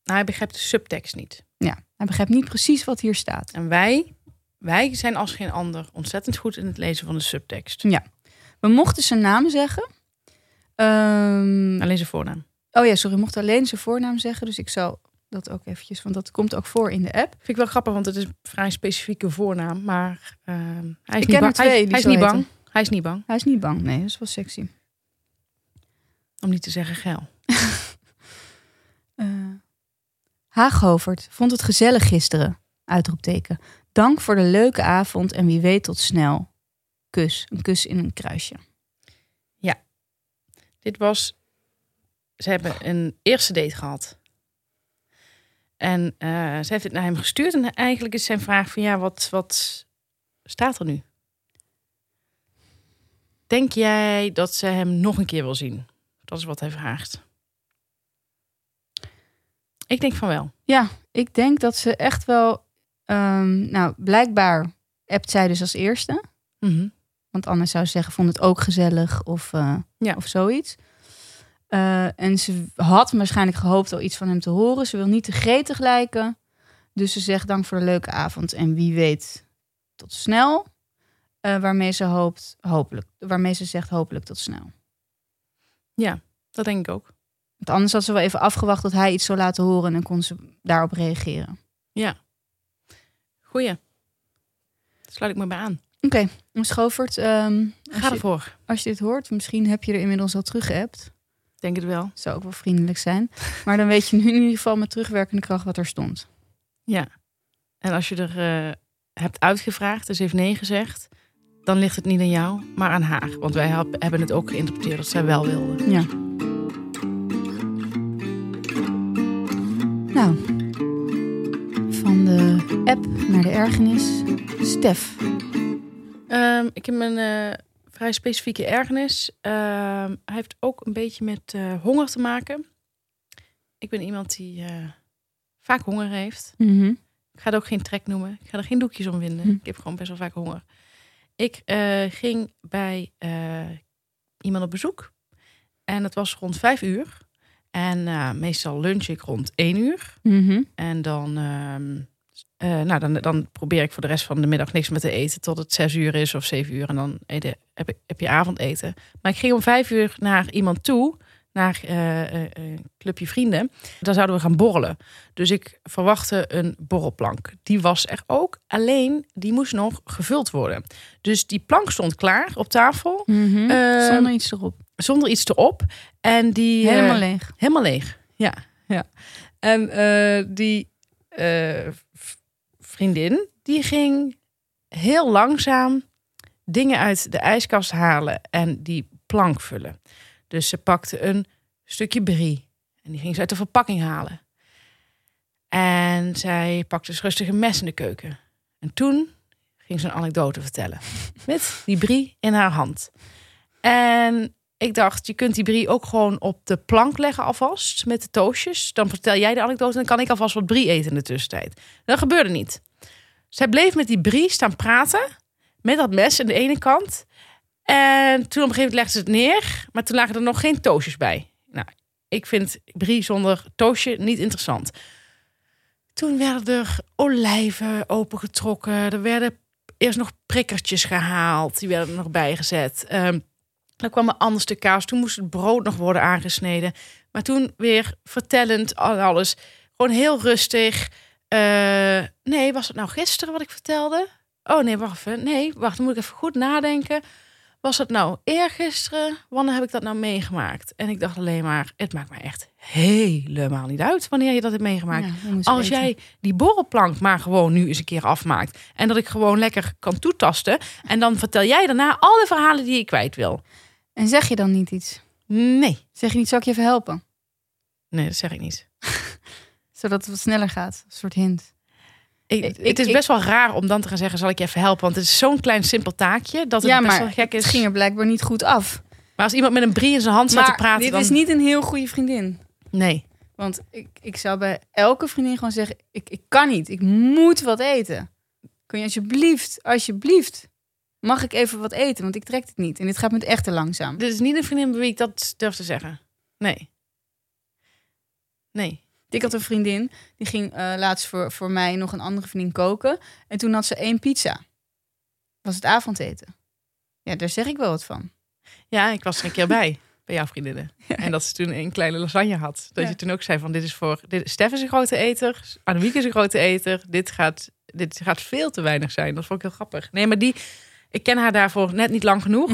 Nou, hij begrijpt de subtekst niet. Ja, hij begrijpt niet precies wat hier staat. En wij, wij zijn als geen ander ontzettend goed in het lezen van de subtekst. We mochten zijn naam zeggen. Ehm, Alleen zijn voornaam. Oh ja, sorry, we mochten alleen zijn voornaam zeggen. Dus ik zal dat ook eventjes, want dat komt ook voor in de app. Vind ik wel grappig, want het is een vrij specifieke voornaam. Maar ehm, hij is Ik niet ken bang. twee hij, is niet heten. bang. Hij is niet bang. Hij is niet bang. Nee, dat is wel sexy. [laughs] Om niet te zeggen geil. [laughs] Eh Haaghovert vond het gezellig gisteren. Uitroepteken. Dank voor de leuke avond en wie weet tot snel. Kus. Een kus in een kruisje. Dit was... Ze hebben een eerste date gehad. En eh, ze heeft het naar hem gestuurd. En eigenlijk is zijn vraag van... Ja, wat, wat staat er nu? Denk jij dat ze hem nog een keer wil zien? Dat is wat hij vraagt. Ik denk van wel. Ja, ik denk dat ze echt wel... ehm, nou, blijkbaar appt zij dus als eerste. Mhm. Want anders zou ze zeggen, vond het ook gezellig of, eh, Ja. of zoiets. Eh, en ze had waarschijnlijk gehoopt al iets van hem te horen. Ze wil niet te gretig lijken. Dus ze zegt dank voor de leuke avond. En wie weet tot snel. Eh, waarmee ze hoopt, hopelijk. Waarmee ze zegt hopelijk tot snel. Dat denk ik ook. Want anders had ze wel even afgewacht dat hij iets zou laten horen. En dan kon ze daarop reageren. Goeie. Daar sluit ik me bij aan. Oké, Schovert. ehm Ga ervoor. als je dit hoort, misschien heb je er inmiddels al teruggeappt. Denk het wel. Zou ook wel vriendelijk zijn. Maar dan weet je nu in ieder geval met terugwerkende kracht wat er stond. Ja. En als je er eh, hebt uitgevraagd, dus heeft nee gezegd, dan ligt het niet aan jou, maar aan haar. Want wij hebben het ook geïnterpreteerd dat zij wel wilde. Ja. Nou, van de app naar de ergernis. Stef. Ehm, ik heb een eh, vrij specifieke ergernis. Ehm, hij heeft ook een beetje met eh, honger te maken. Ik ben iemand die eh, vaak honger heeft. Ik ga het ook geen trek noemen. Ik ga er geen doekjes om winden. Hm. Ik heb gewoon best wel vaak honger. Ik eh, ging bij iemand op bezoek. En het was rond vijf uur. En meestal lunch ik rond één uur. Mhm. En dan, ehm, eh, nou, dan, dan probeer ik voor de rest van de middag niks meer te eten. Tot het zes uur is of zeven uur. En dan eten, heb, je avondeten. Maar ik ging om vijf uur naar iemand toe. Naar eh, eh, een clubje vrienden. Daar zouden we gaan borrelen. Dus ik verwachtte een borrelplank. Die was er ook. Alleen, die moest nog gevuld worden. Dus die plank stond klaar op tafel. Mhm. Zonder iets erop. Zonder iets erop. En die... Helemaal leeg. Helemaal leeg, ja. ja. En die vriendin, die ging heel langzaam dingen uit de ijskast halen en die plank vullen. Dus ze pakte een stukje brie en die ging ze uit de verpakking halen. En zij pakte dus rustig een mes in de keuken. En toen ging ze een anekdote vertellen. [laughs] Met die brie in haar hand. En ik dacht, je kunt die brie ook gewoon op de plank leggen alvast met de toastjes. Dan vertel jij de anekdote en dan kan ik alvast wat brie eten in de tussentijd. Dat gebeurde niet. Zij bleef met die brie staan praten met dat mes aan de ene kant. En toen op een gegeven moment legde ze het neer, maar toen lagen er nog geen toastjes bij. Nou, ik vind brie zonder toastje niet interessant. Toen werden er olijven opengetrokken. Er werden eerst nog prikkertjes gehaald. Die werden er nog bijgezet. Ehm dan kwam een ander stuk kaas. Toen moest het brood nog worden aangesneden. Maar toen weer vertellend al alles. Gewoon heel rustig. Eh, nee, was het nou gisteren wat ik vertelde? Oh nee, wacht even. Nee, wacht, dan moet ik even goed nadenken. Was het nou eergisteren? Wanneer heb ik dat nou meegemaakt? En ik dacht alleen maar, het maakt mij echt helemaal niet uit wanneer je dat hebt meegemaakt. Ja, Als jij die borrelplank maar gewoon nu eens een keer afmaakt. En dat ik gewoon lekker kan toetasten. En dan vertel jij daarna alle verhalen die ik kwijt wil. En zeg je dan niet iets? Nee. Zeg je niet, zal ik je even helpen? Nee, dat zeg ik niet. [laughs] Zodat het wat sneller gaat. Een soort hint. Ik, Ik- het is best wel raar om dan te gaan zeggen, zal ik je even helpen? Want het is zo'n klein simpel taakje dat het ja, best maar wel gek is. het ging er blijkbaar niet goed af. Maar als iemand met een brie in zijn hand staat Maar te praten, dit dan... is niet een heel goede vriendin. Nee. Want ik, ik zou bij elke vriendin gewoon zeggen... Ik, ik kan niet, ik moet wat eten. Kun je alsjeblieft, alsjeblieft... Mag ik even wat eten? Want ik trek het niet. En dit gaat met echt te langzaam. Dit is niet een vriendin bij wie ik dat durf te zeggen. Nee. Nee. Ik had een vriendin, die ging eh, laatst voor, voor mij nog een andere vriendin koken. En toen had ze één pizza. Was het avondeten. Ja, daar zeg ik wel wat van. Ja, ik was er een keer bij, bij jouw vriendinnen. [laughs] En dat ze toen een kleine lasagne had. Dat Ja. je toen ook zei van, dit is voor... Dit, Stef is een grote eter, Annemiek is een grote eter. Dit gaat, dit gaat veel te weinig zijn. Dat vond ik heel grappig. Nee, maar die... Ik ken haar daarvoor net niet lang genoeg.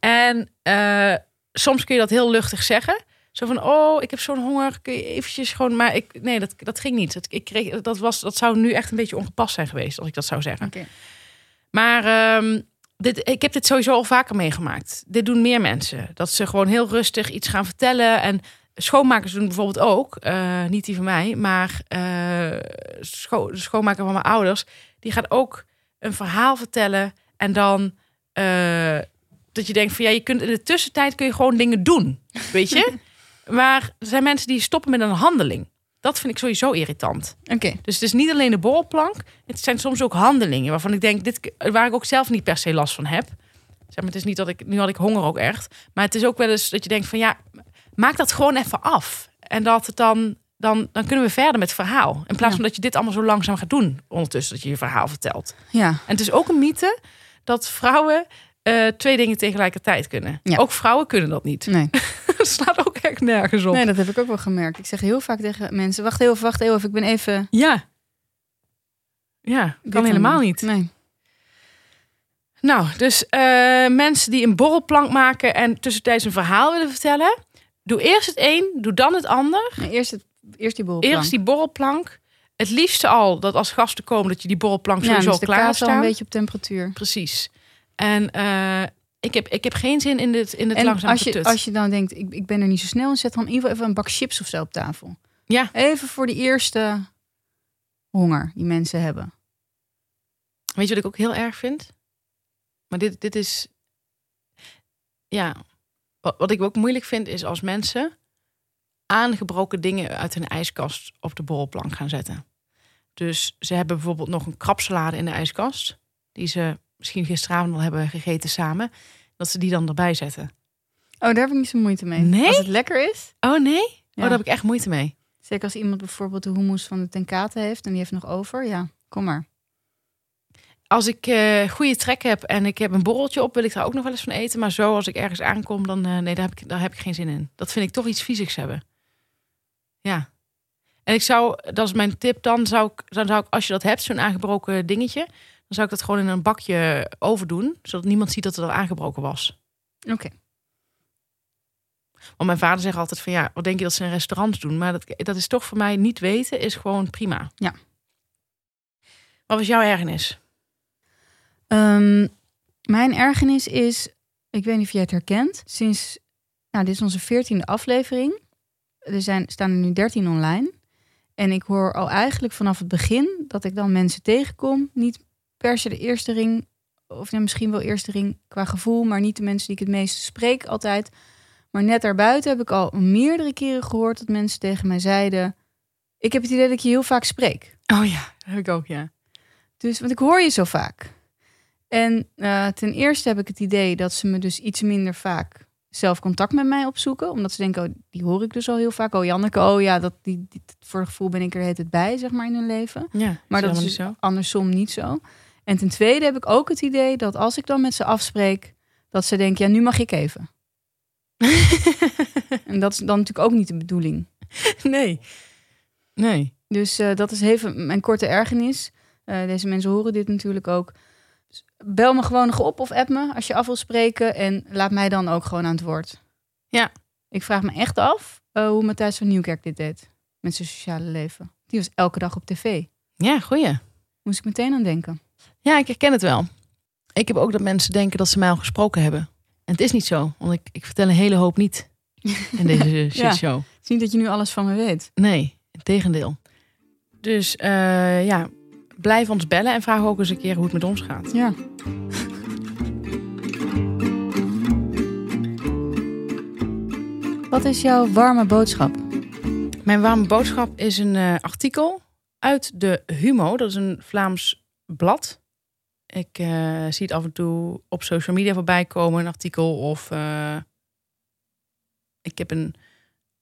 En eh, soms kun je dat heel luchtig zeggen. Zo van, oh, ik heb zo'n honger. Kun je eventjes gewoon... Maar ik, nee, dat, dat ging niet. Dat, ik kreeg, dat, was, dat zou nu echt een beetje ongepast zijn geweest, als ik dat zou zeggen. Maar ehm, dit, ik heb dit sowieso al vaker meegemaakt. Dit doen meer mensen. Dat ze gewoon heel rustig iets gaan vertellen. En schoonmakers doen bijvoorbeeld ook. eh, niet die van mij, maar scho- de schoonmaker van mijn ouders. Die gaat ook een verhaal vertellen. En dan eh, dat je denkt van ja, je kunt in de tussentijd kun je gewoon dingen doen. Weet je? [laughs] maar er zijn mensen die stoppen met een handeling. Dat vind ik sowieso irritant. Oké. Dus het is niet alleen de borrelplank. Het zijn soms ook handelingen waarvan ik denk, dit, waar ik ook zelf niet per se last van heb. Zeg maar, het is niet dat ik, nu had ik honger ook echt. Maar het is ook wel eens dat je denkt van ja, maak dat gewoon even af. En dat het dan, dan, dan kunnen we verder met het verhaal. In plaats Ja. van dat je dit allemaal zo langzaam gaat doen. Ondertussen dat je je verhaal vertelt. Ja. En het is ook een mythe dat vrouwen eh, twee dingen tegelijkertijd kunnen. Ja. Ook vrouwen kunnen dat niet. Nee. [laughs] dat slaat ook echt nergens op. nee, dat heb ik ook wel gemerkt. Ik zeg heel vaak tegen mensen... Wacht even, wacht even. Ik ben even... Ja. Ja, kan helemaal niet. Nee. Nou, dus eh, mensen die een borrelplank maken en tussentijds een verhaal willen vertellen. Doe eerst het een, doe dan het ander. Nee, eerst, het, eerst die borrelplank. Eerst die borrelplank. Het liefste al dat als gasten komen dat je die borrelplank ja, sowieso dus de klaar staat. een beetje op temperatuur. Precies. En eh, ik, heb, ik heb geen zin in dit, in het En langzaam als je, getut. als je dan denkt, ik, ik ben er niet zo snel in, zet dan in ieder geval even een bak chips of zo op tafel. Ja. Even voor die eerste honger die mensen hebben. Weet je wat ik ook heel erg vind? Maar dit, dit is... Ja, wat, wat ik ook moeilijk vind is als mensen aangebroken dingen uit hun ijskast op de borrelplank gaan zetten. Dus ze hebben bijvoorbeeld nog een krabsalade in de ijskast. Die ze misschien gisteravond al hebben gegeten samen. Dat ze die dan erbij zetten. Oh, daar heb ik niet zo moeite mee. Nee? Als het lekker is. Oh nee? Ja. Oh, daar heb ik echt moeite mee. Zeker als iemand bijvoorbeeld de hummus van de tenkate heeft en die heeft nog over. Ja, kom maar. Als ik eh goede trek heb en ik heb een borreltje op, wil ik daar ook nog wel eens van eten. Maar zo, als ik ergens aankom, dan eh, nee, daar heb, ik, daar heb ik geen zin in. Dat vind ik toch iets viezigs hebben. Ja. En ik zou, dat is mijn tip, dan zou ik, dan zou ik als je dat hebt, zo'n aangebroken dingetje, dan zou ik dat gewoon in een bakje overdoen, zodat niemand ziet dat het al aangebroken was. Oké. Want mijn vader zegt altijd van ja, wat denk je dat ze in restaurants doen? Maar dat, dat is toch voor mij niet weten, is gewoon prima. Ja. Wat was jouw ergernis? Ehm, mijn ergernis is, ik weet niet of jij het herkent, sinds, nou, dit is onze veertiende aflevering. Er zijn, staan er nu 13 online. En ik hoor al eigenlijk vanaf het begin dat ik dan mensen tegenkom. Niet per se de eerste ring, of ja, misschien wel eerste ring qua gevoel, maar niet de mensen die ik het meest spreek altijd. Maar net daarbuiten heb ik al meerdere keren gehoord dat mensen tegen mij zeiden: Ik heb het idee dat ik je heel vaak spreek. Oh ja, dat heb ik ook, ja. Dus, want ik hoor je zo vaak. En eh, ten eerste heb ik het idee dat ze me dus iets minder vaak zelf contact met mij opzoeken. Omdat ze denken, oh, die hoor ik dus al heel vaak. Oh, Janneke, oh ja, dat, die, die, voor het gevoel ben ik er tijd bij, zeg maar, in hun leven. Ja, Maar dat is helemaal dus niet zo. andersom niet zo. En ten tweede heb ik ook het idee dat als ik dan met ze afspreek, dat ze denken, ja, nu mag ik even. [laughs] en dat is dan natuurlijk ook niet de bedoeling. Nee. Nee. Dus eh, dat is even mijn korte ergernis. Eh, deze mensen horen dit natuurlijk ook. Bel me gewoon nog op of app me als je af wil spreken. En laat mij dan ook gewoon aan het woord. Ja. Ik vraag me echt af eh, hoe Matthijs van Nieuwkerk dit deed. Met zijn sociale leven. Die was elke dag op tv. Ja, goeie. Moest ik meteen aan denken. Ja, ik herken het wel. Ik heb ook dat mensen denken dat ze mij al gesproken hebben. En het is niet zo, want ik, ik vertel een hele hoop niet [laughs] in deze shitshow. Het is niet dat je nu alles van me weet. Nee, het tegendeel. Dus eh, ja, blijf ons bellen en vraag ook eens een keer hoe het met ons gaat. Ja. Wat is jouw warme boodschap? Mijn warme boodschap is een eh, artikel uit de Humo. Dat is een Vlaams blad. Ik eh, zie het af en toe op social media voorbij komen, een artikel. Of eh, ik heb een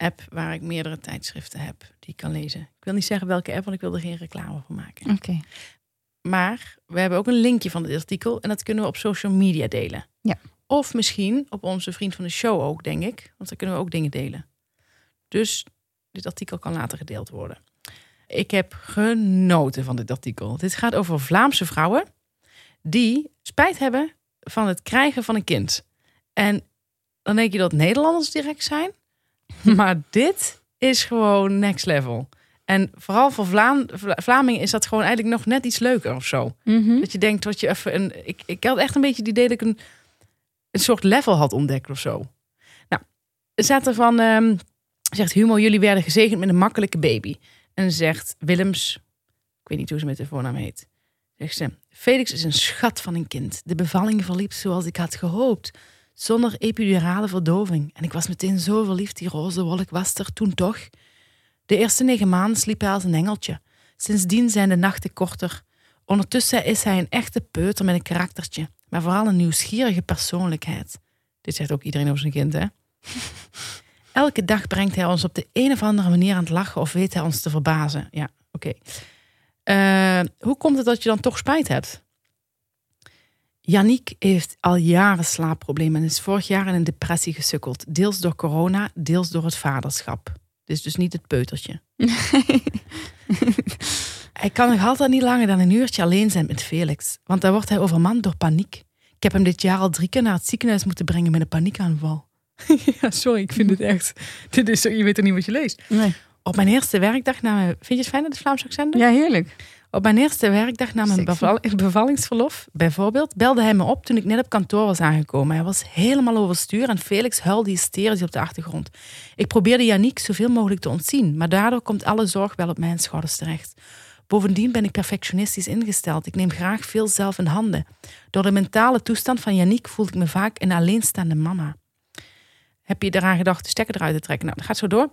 app waar ik meerdere tijdschriften heb die ik kan lezen. Ik wil niet zeggen welke app, want ik wil er geen reclame voor maken. Oké. Maar we hebben ook een linkje van dit artikel en dat kunnen we op social media delen. Ja. Of misschien op onze vriend van de show ook, denk ik. Want dan kunnen we ook dingen delen. Dus dit artikel kan later gedeeld worden. Ik heb genoten van dit artikel. Dit gaat over Vlaamse vrouwen die spijt hebben van het krijgen van een kind. En dan denk je dat Nederlanders direct zijn. [laughs] Maar dit is gewoon next level. En vooral voor Vlaam, Vla- Vlamingen is dat gewoon eigenlijk nog net iets leuker of zo. Mhm. Dat je denkt dat je even een. Ik, ik had echt een beetje het idee dat ik een, een soort level had ontdekt of zo. Nou, er staat er van. ehm, zegt Humo, jullie werden gezegend met een makkelijke baby. En zegt Willems, ik weet niet hoe ze met de voornaam heet. Zegt ze, Felix is een schat van een kind. De bevalling verliep zoals ik had gehoopt. Zonder epidurale verdoving. En ik was meteen zo verliefd, die roze wolk was er toen toch. De eerste negen maanden sliep hij als een engeltje. Sindsdien zijn de nachten korter. Ondertussen is hij een echte peuter met een karaktertje, maar vooral een nieuwsgierige persoonlijkheid. Dit zegt ook iedereen over zijn kind, hè? [laughs] Elke dag brengt hij ons op de een of andere manier aan het lachen of weet hij ons te verbazen. Ja, oké. Eh, hoe komt het dat je dan toch spijt hebt? Yannick heeft al jaren slaapproblemen en is vorig jaar in een depressie gesukkeld. Deels door corona, deels door het vaderschap. Dit is dus niet het peutertje. [laughs] Hij kan nog altijd niet langer dan een uurtje alleen zijn met Felix, want dan wordt hij overmand door paniek. Ik heb hem dit jaar al drie keer naar het ziekenhuis moeten brengen met een paniekaanval. [laughs] ja, sorry, ik vind het echt. Dit is, je weet er niet wat je leest. Nee. Op mijn eerste werkdag na mijn... Vind je het fijn dat het Vlaams accent doet? Ja, heerlijk. Op mijn eerste werkdag na mijn beval- bevallingsverlof, bijvoorbeeld, belde hij me op toen ik net op kantoor was aangekomen. Hij was helemaal overstuur en Felix huilde hysterisch op de achtergrond. Ik probeerde Yannick zoveel mogelijk te ontzien, maar daardoor komt alle zorg wel op mijn schouders terecht. Bovendien ben ik perfectionistisch ingesteld. Ik neem graag veel zelf in handen. Door de mentale toestand van Yannick voel ik me vaak een alleenstaande mama. Heb je eraan gedacht de stekker eruit te trekken? Nou, dat gaat zo door.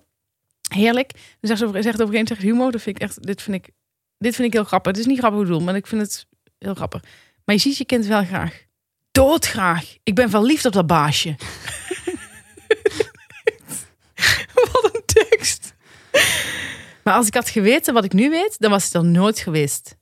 Heerlijk. Dan zegt ze over, zegt over zegt humor. Dat vind ik echt, dit vind ik, dit vind ik heel grappig. Het is niet grappig bedoeld, maar ik vind het heel grappig. Maar je ziet je kind wel graag. Doodgraag. Ik ben verliefd op dat baasje. [laughs] Wat een tekst. Maar als ik had geweten wat ik nu weet, dan was het er nooit geweest.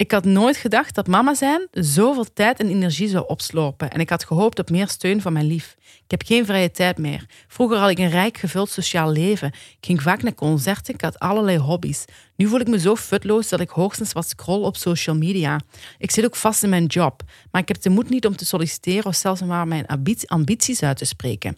Ik had nooit gedacht dat mama zijn zoveel tijd en energie zou opslopen. En ik had gehoopt op meer steun van mijn lief. Ik heb geen vrije tijd meer. Vroeger had ik een rijk gevuld sociaal leven. Ik ging vaak naar concerten, ik had allerlei hobby's. Nu voel ik me zo futloos dat ik hoogstens wat scroll op social media. Ik zit ook vast in mijn job, maar ik heb de moed niet om te solliciteren of zelfs maar mijn ambi- ambities uit te spreken.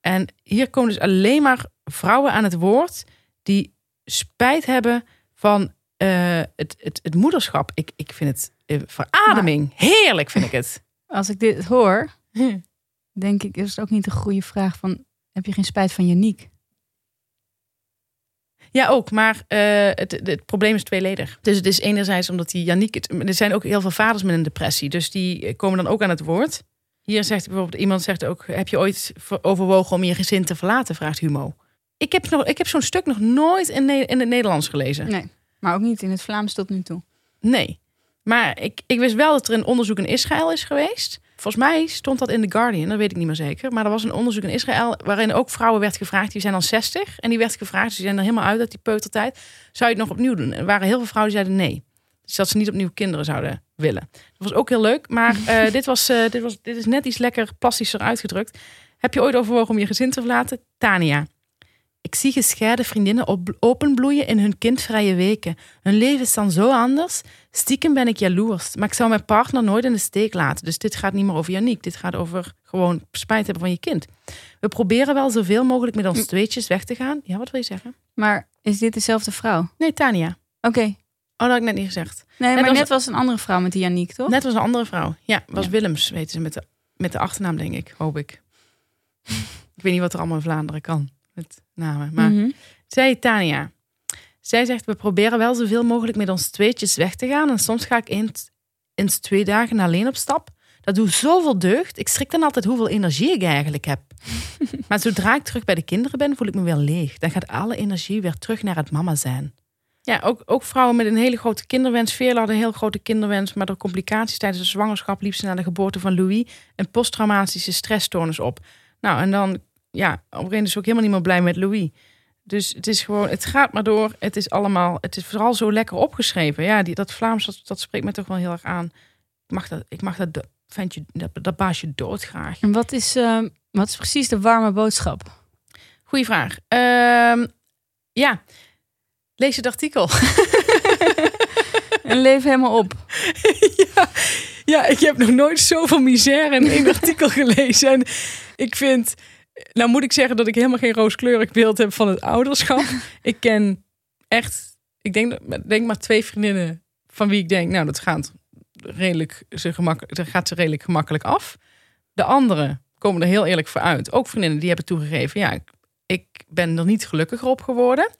En hier komen dus alleen maar vrouwen aan het woord die spijt hebben van eh, het, het, het moederschap. Ik, ik vind het eh, verademing. Heerlijk vind ik het. [laughs] Als ik dit hoor, denk ik, is het ook niet een goede vraag van... Heb je geen spijt van Yannick? Ja, ook. Maar eh, het, het, probleem is tweeledig. Dus het is enerzijds omdat die. Het, er zijn ook heel veel vaders met een depressie. Dus die komen dan ook aan het woord. Hier zegt bijvoorbeeld iemand zegt ook... Heb je ooit ver- overwogen om je gezin te verlaten? Vraagt Humo. Ik heb, nog, ik heb zo'n stuk nog nooit in, in het Nederlands gelezen. Nee, maar ook niet in het Vlaams tot nu toe. Nee. Maar ik, ik wist wel dat er een onderzoek in Israël is geweest. Volgens mij stond dat in The Guardian, dat weet ik niet meer zeker. Maar er was een onderzoek in Israël waarin ook vrouwen werd gevraagd, die zijn dan 60. En die werd gevraagd, ze zijn er helemaal uit uit die peutertijd. Zou je het nog opnieuw doen? En er waren heel veel vrouwen die zeiden nee. Dus dat ze niet opnieuw kinderen zouden willen. Dat was ook heel leuk. Maar [laughs] eh, dit, was, eh, dit, was, dit is net iets lekker plastischer uitgedrukt. Heb je ooit overwogen om je gezin te verlaten? Tania. Ik zie gescheiden vriendinnen op, openbloeien in hun kindvrije weken. Hun leven is dan zo anders. Stiekem ben ik jaloers. Maar ik zou mijn partner nooit in de steek laten. Dus dit gaat niet meer over Janiek. Dit gaat over gewoon spijt hebben van je kind. We proberen wel zoveel mogelijk met ons tweetjes weg te gaan. Ja, wat wil je zeggen? Maar is dit dezelfde vrouw? Nee, Tania. Oké. Oh, dat had ik net niet gezegd. Nee, Net maar net was een andere vrouw met die Janiek, toch? Net was een andere vrouw. Ja, was Ja. Willems, weten ze met de, met de achternaam, denk ik. Hoop ik. [laughs] ik weet niet wat er allemaal in Vlaanderen kan met namen. Maar Mhm. zij, Tania. Zij zegt, we proberen wel zoveel mogelijk met ons tweetjes weg te gaan. En soms ga ik eens, eens twee dagen alleen op stap. Dat doet zoveel deugd. Ik schrik dan altijd hoeveel energie ik eigenlijk heb. [laughs] maar zodra ik terug bij de kinderen ben, voel ik me weer leeg. Dan gaat alle energie weer terug naar het mama zijn. Ja, ook, ook vrouwen met een hele grote kinderwens. Veerle had een heel grote kinderwens, maar door complicaties tijdens de zwangerschap liep ze na de geboorte van Louis een posttraumatische stressstoornis op. Nou, en dan, ja, op een gegeven moment is ook helemaal niet meer blij met Louis. Dus het is gewoon, het gaat maar door. Het is allemaal, het is vooral zo lekker opgeschreven. Ja, die, dat Vlaams, dat, dat spreekt me toch wel heel erg aan. Ik mag dat, ik mag dat, ventje, dat, dat baasje doodgraag. En wat is, eh, wat is precies de warme boodschap? Goeie vraag. Ehm, ja, lees het artikel. [laughs] En leef helemaal op. [laughs] ja, ja, ik heb nog nooit zoveel misère in één [laughs] artikel gelezen. En ik vind, nou moet ik zeggen dat ik helemaal geen rooskleurig beeld heb van het ouderschap. [laughs] ik ken echt, ik denk, denk maar twee vriendinnen van wie ik denk, nou dat gaat redelijk, ze gemak, dat gaat ze redelijk gemakkelijk af. De anderen komen er heel eerlijk voor uit. Ook vriendinnen die hebben toegegeven, ja, ik, ik ben er niet gelukkiger op geworden.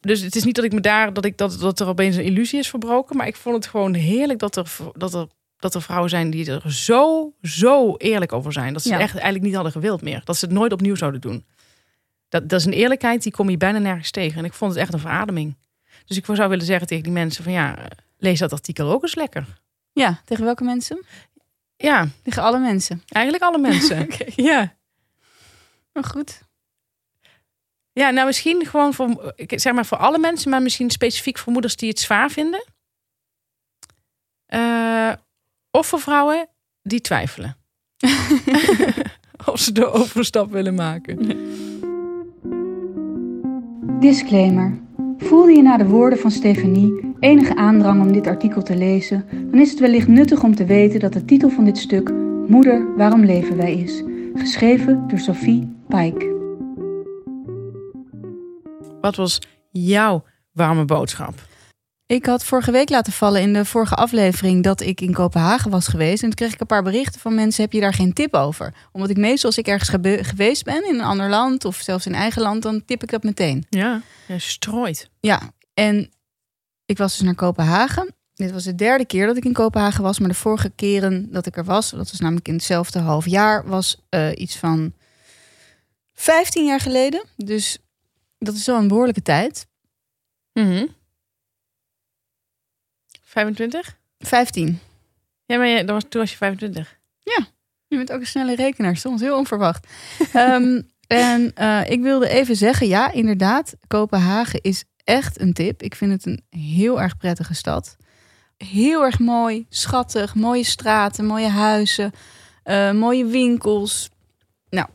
Dus het is niet dat ik me daar dat ik dat, dat er opeens een illusie is verbroken, maar ik vond het gewoon heerlijk dat er dat er dat er vrouwen zijn die er zo zo eerlijk over zijn dat ze Ja. echt eigenlijk niet hadden gewild meer, dat ze het nooit opnieuw zouden doen. Dat, dat is een eerlijkheid die kom je bijna nergens tegen en ik vond het echt een verademing. Dus ik zou willen zeggen tegen die mensen van ja, lees dat artikel ook eens lekker. Ja, tegen welke mensen? Ja, Tegen alle mensen. eigenlijk alle mensen. [laughs] Ja. Maar goed. Ja, nou misschien gewoon voor, zeg maar voor alle mensen, maar misschien specifiek voor moeders die het zwaar vinden. Eh, of voor vrouwen die twijfelen. [laughs] of ze de overstap willen maken. Disclaimer. Voelde je na de woorden van Stefanie enige aandrang om dit artikel te lezen, dan is het wellicht nuttig om te weten dat de titel van dit stuk Moeder, waarom leven wij is, geschreven door Sophie Pike. Wat was jouw warme boodschap? Ik had vorige week laten vallen in de vorige aflevering dat ik in Kopenhagen was geweest. En toen kreeg ik een paar berichten van mensen: heb je daar geen tip over? Omdat ik meestal als ik ergens geweest ben in een ander land of zelfs in eigen land, dan tip ik dat meteen. Ja, ja strooit. Ja, en ik was dus naar Kopenhagen. Dit was de derde keer dat ik in Kopenhagen was. Maar de vorige keren dat ik er was, dat was namelijk in hetzelfde half jaar, was eh, iets van 15 jaar geleden. Dus dat is wel een behoorlijke tijd. Mhm. 25? 15. Ja, maar je, dat was, toen was je 25. Je bent ook een snelle rekenaar, soms heel onverwacht. [laughs] Ehm, en eh, ik wilde even zeggen, ja, inderdaad, Kopenhagen is echt een tip. Ik vind het een heel erg prettige stad. Heel erg mooi, schattig, mooie straten, mooie huizen, eh, mooie winkels. Nou,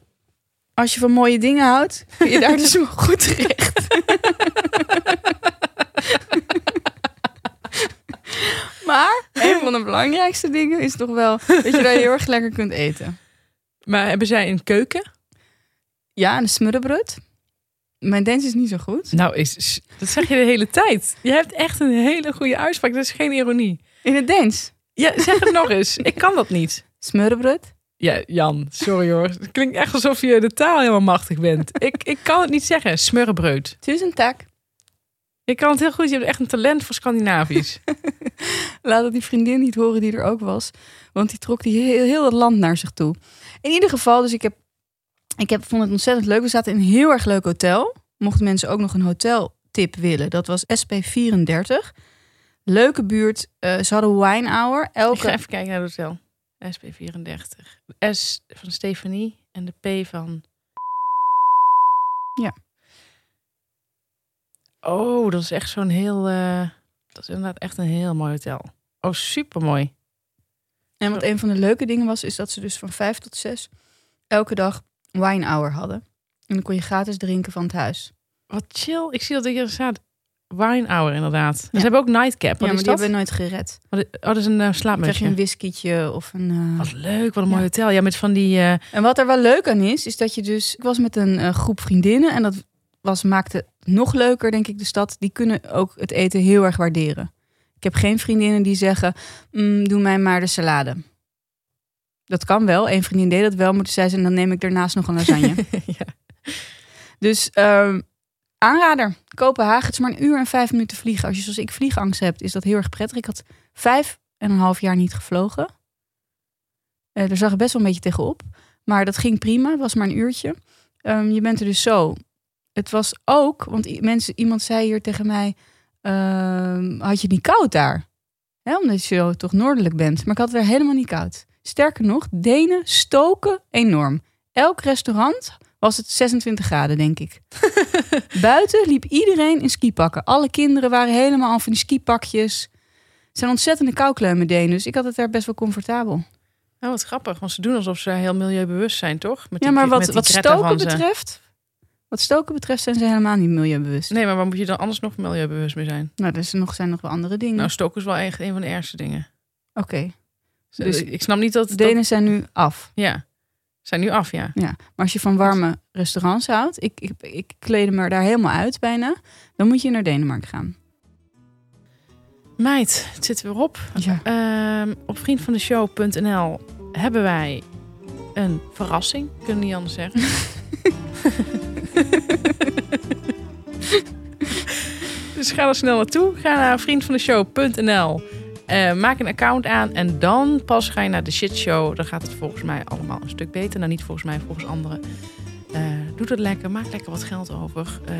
als je van mooie dingen houdt, kun je daar [laughs] dus goed terecht. [laughs] maar [laughs] een van de belangrijkste dingen is toch wel dat je daar heel erg lekker kunt eten. Maar hebben zij een keuken? Ja, en de smurrebrut. Mijn Deens is niet zo goed. Nou, is, dat zeg je de hele tijd. Je hebt echt een hele goede uitspraak. Dat is geen ironie. In het Deens. Ja, zeg het nog eens. Ik kan dat niet. Smurrebrut. Ja, Jan, sorry hoor. Het klinkt echt alsof je de taal helemaal machtig bent. Ik, ik kan het niet zeggen. Smurrebreud. Tusen tak. Ik kan het heel goed. Je hebt echt een talent voor Scandinavisch. [laughs] Laat het die vriendin niet horen die er ook was. Want die trok die heel, heel het land naar zich toe. In ieder geval, dus ik heb, ik heb, vond het ontzettend leuk. We zaten in een heel erg leuk hotel. Mochten mensen ook nog een hoteltip willen. Dat was SP34. Leuke buurt. Eh, ze hadden wine hour. Ik ga Elke, even kijken naar het hotel. SP34. De S van Stefanie en de P van... Ja. Oh, dat is echt zo'n heel... eh, Dat is inderdaad echt een heel mooi hotel. Oh, super mooi. En wat een van de leuke dingen was, is dat ze dus van vijf tot zes elke dag wine hour hadden. En dan kon je gratis drinken van het huis. Wat chill. Ik zie dat er hier staat. Wine hour, inderdaad. Ze Ja. hebben ook nightcap. Wat ja, maar is die dat? hebben we nooit gered. Oh, dat is een uh, krijg je slaapmutsje. een whiskietje of een... eh, Wat leuk, wat een mooi hotel. Ja, met van die... En wat er wel leuk aan is, is dat je dus... Ik was met een groep vriendinnen en dat was, maakte nog leuker, denk ik, de stad. Die kunnen ook het eten heel erg waarderen. Ik heb geen vriendinnen die zeggen, "Mm, doe mij maar de salade. Dat kan wel. Eén vriendin deed dat wel, maar toen zei ze, en dan neem ik daarnaast nog een lasagne. [laughs] ja. Dus ehm, aanrader, Kopenhagen. Het is maar een uur en vijf minuten vliegen. Als je zoals ik vliegangst hebt, is dat heel erg prettig. Ik had vijf en een half jaar niet gevlogen. Eh daar zag ik best wel een beetje tegenop. Maar dat ging prima. Het was maar een uurtje. Ehm, je bent er dus zo. Het was ook, want mensen, iemand zei hier tegen mij... ehm, had je het niet koud daar? Hè, omdat je zo toch noordelijk bent. Maar ik had het er helemaal niet koud. Sterker nog, Denen stoken enorm. Elk restaurant was het 26 graden, denk ik. [laughs] Buiten liep iedereen in skipakken. Alle kinderen waren helemaal van die skipakjes. Het zijn ontzettende koukleumen Denen, dus ik had het daar best wel comfortabel. Oh, wat grappig. Want ze doen alsof ze heel milieubewust zijn, toch? Met Ja, die- maar met wat, stoken betreft... Wat stoken betreft zijn ze helemaal niet milieubewust. Nee, maar waar moet je dan anders nog milieubewust mee zijn? Nou, er zijn nog, zijn nog wel andere dingen. Nou, stoken is wel echt een van de ergste dingen. Oké, Dus Dus ik snap niet dat... dat Denen zijn nu af. ja, zijn nu af, ja. Ja. Maar als je van warme restaurants houdt... Ik, ik, ik kleedde me daar helemaal uit bijna... dan moet je naar Denemarken gaan. Meid, het zit weer op. Ja. Ehm, op vriendvandeshow.nl hebben wij een verrassing. Kunnen niet anders zeggen. [laughs] [laughs] dus ga er snel naartoe. Ga naar vriendvandeshow.nl. Eh, maak een account aan en dan pas ga je naar de shitshow. Dan gaat het volgens mij allemaal een stuk beter. Nou, niet volgens mij, volgens anderen. Doe dat lekker, maak lekker wat geld over. Eh,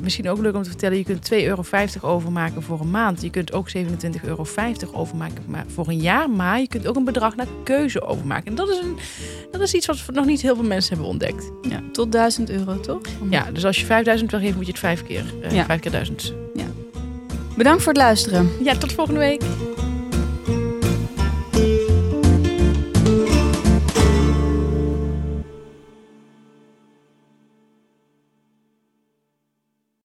misschien ook leuk om te vertellen, je kunt 2,50 euro overmaken voor een maand. Je kunt ook 27,50 euro overmaken maar voor een jaar. Maar je kunt ook een bedrag naar keuze overmaken. En dat is, een, dat is iets wat nog niet heel veel mensen hebben ontdekt. Ja, tot 1000 euro, toch? Ja, dus als je 5000 wil geven, moet je het vijf keer. eh Ja. Vijf keer duizend. Bedankt voor het luisteren. Ja, tot volgende week.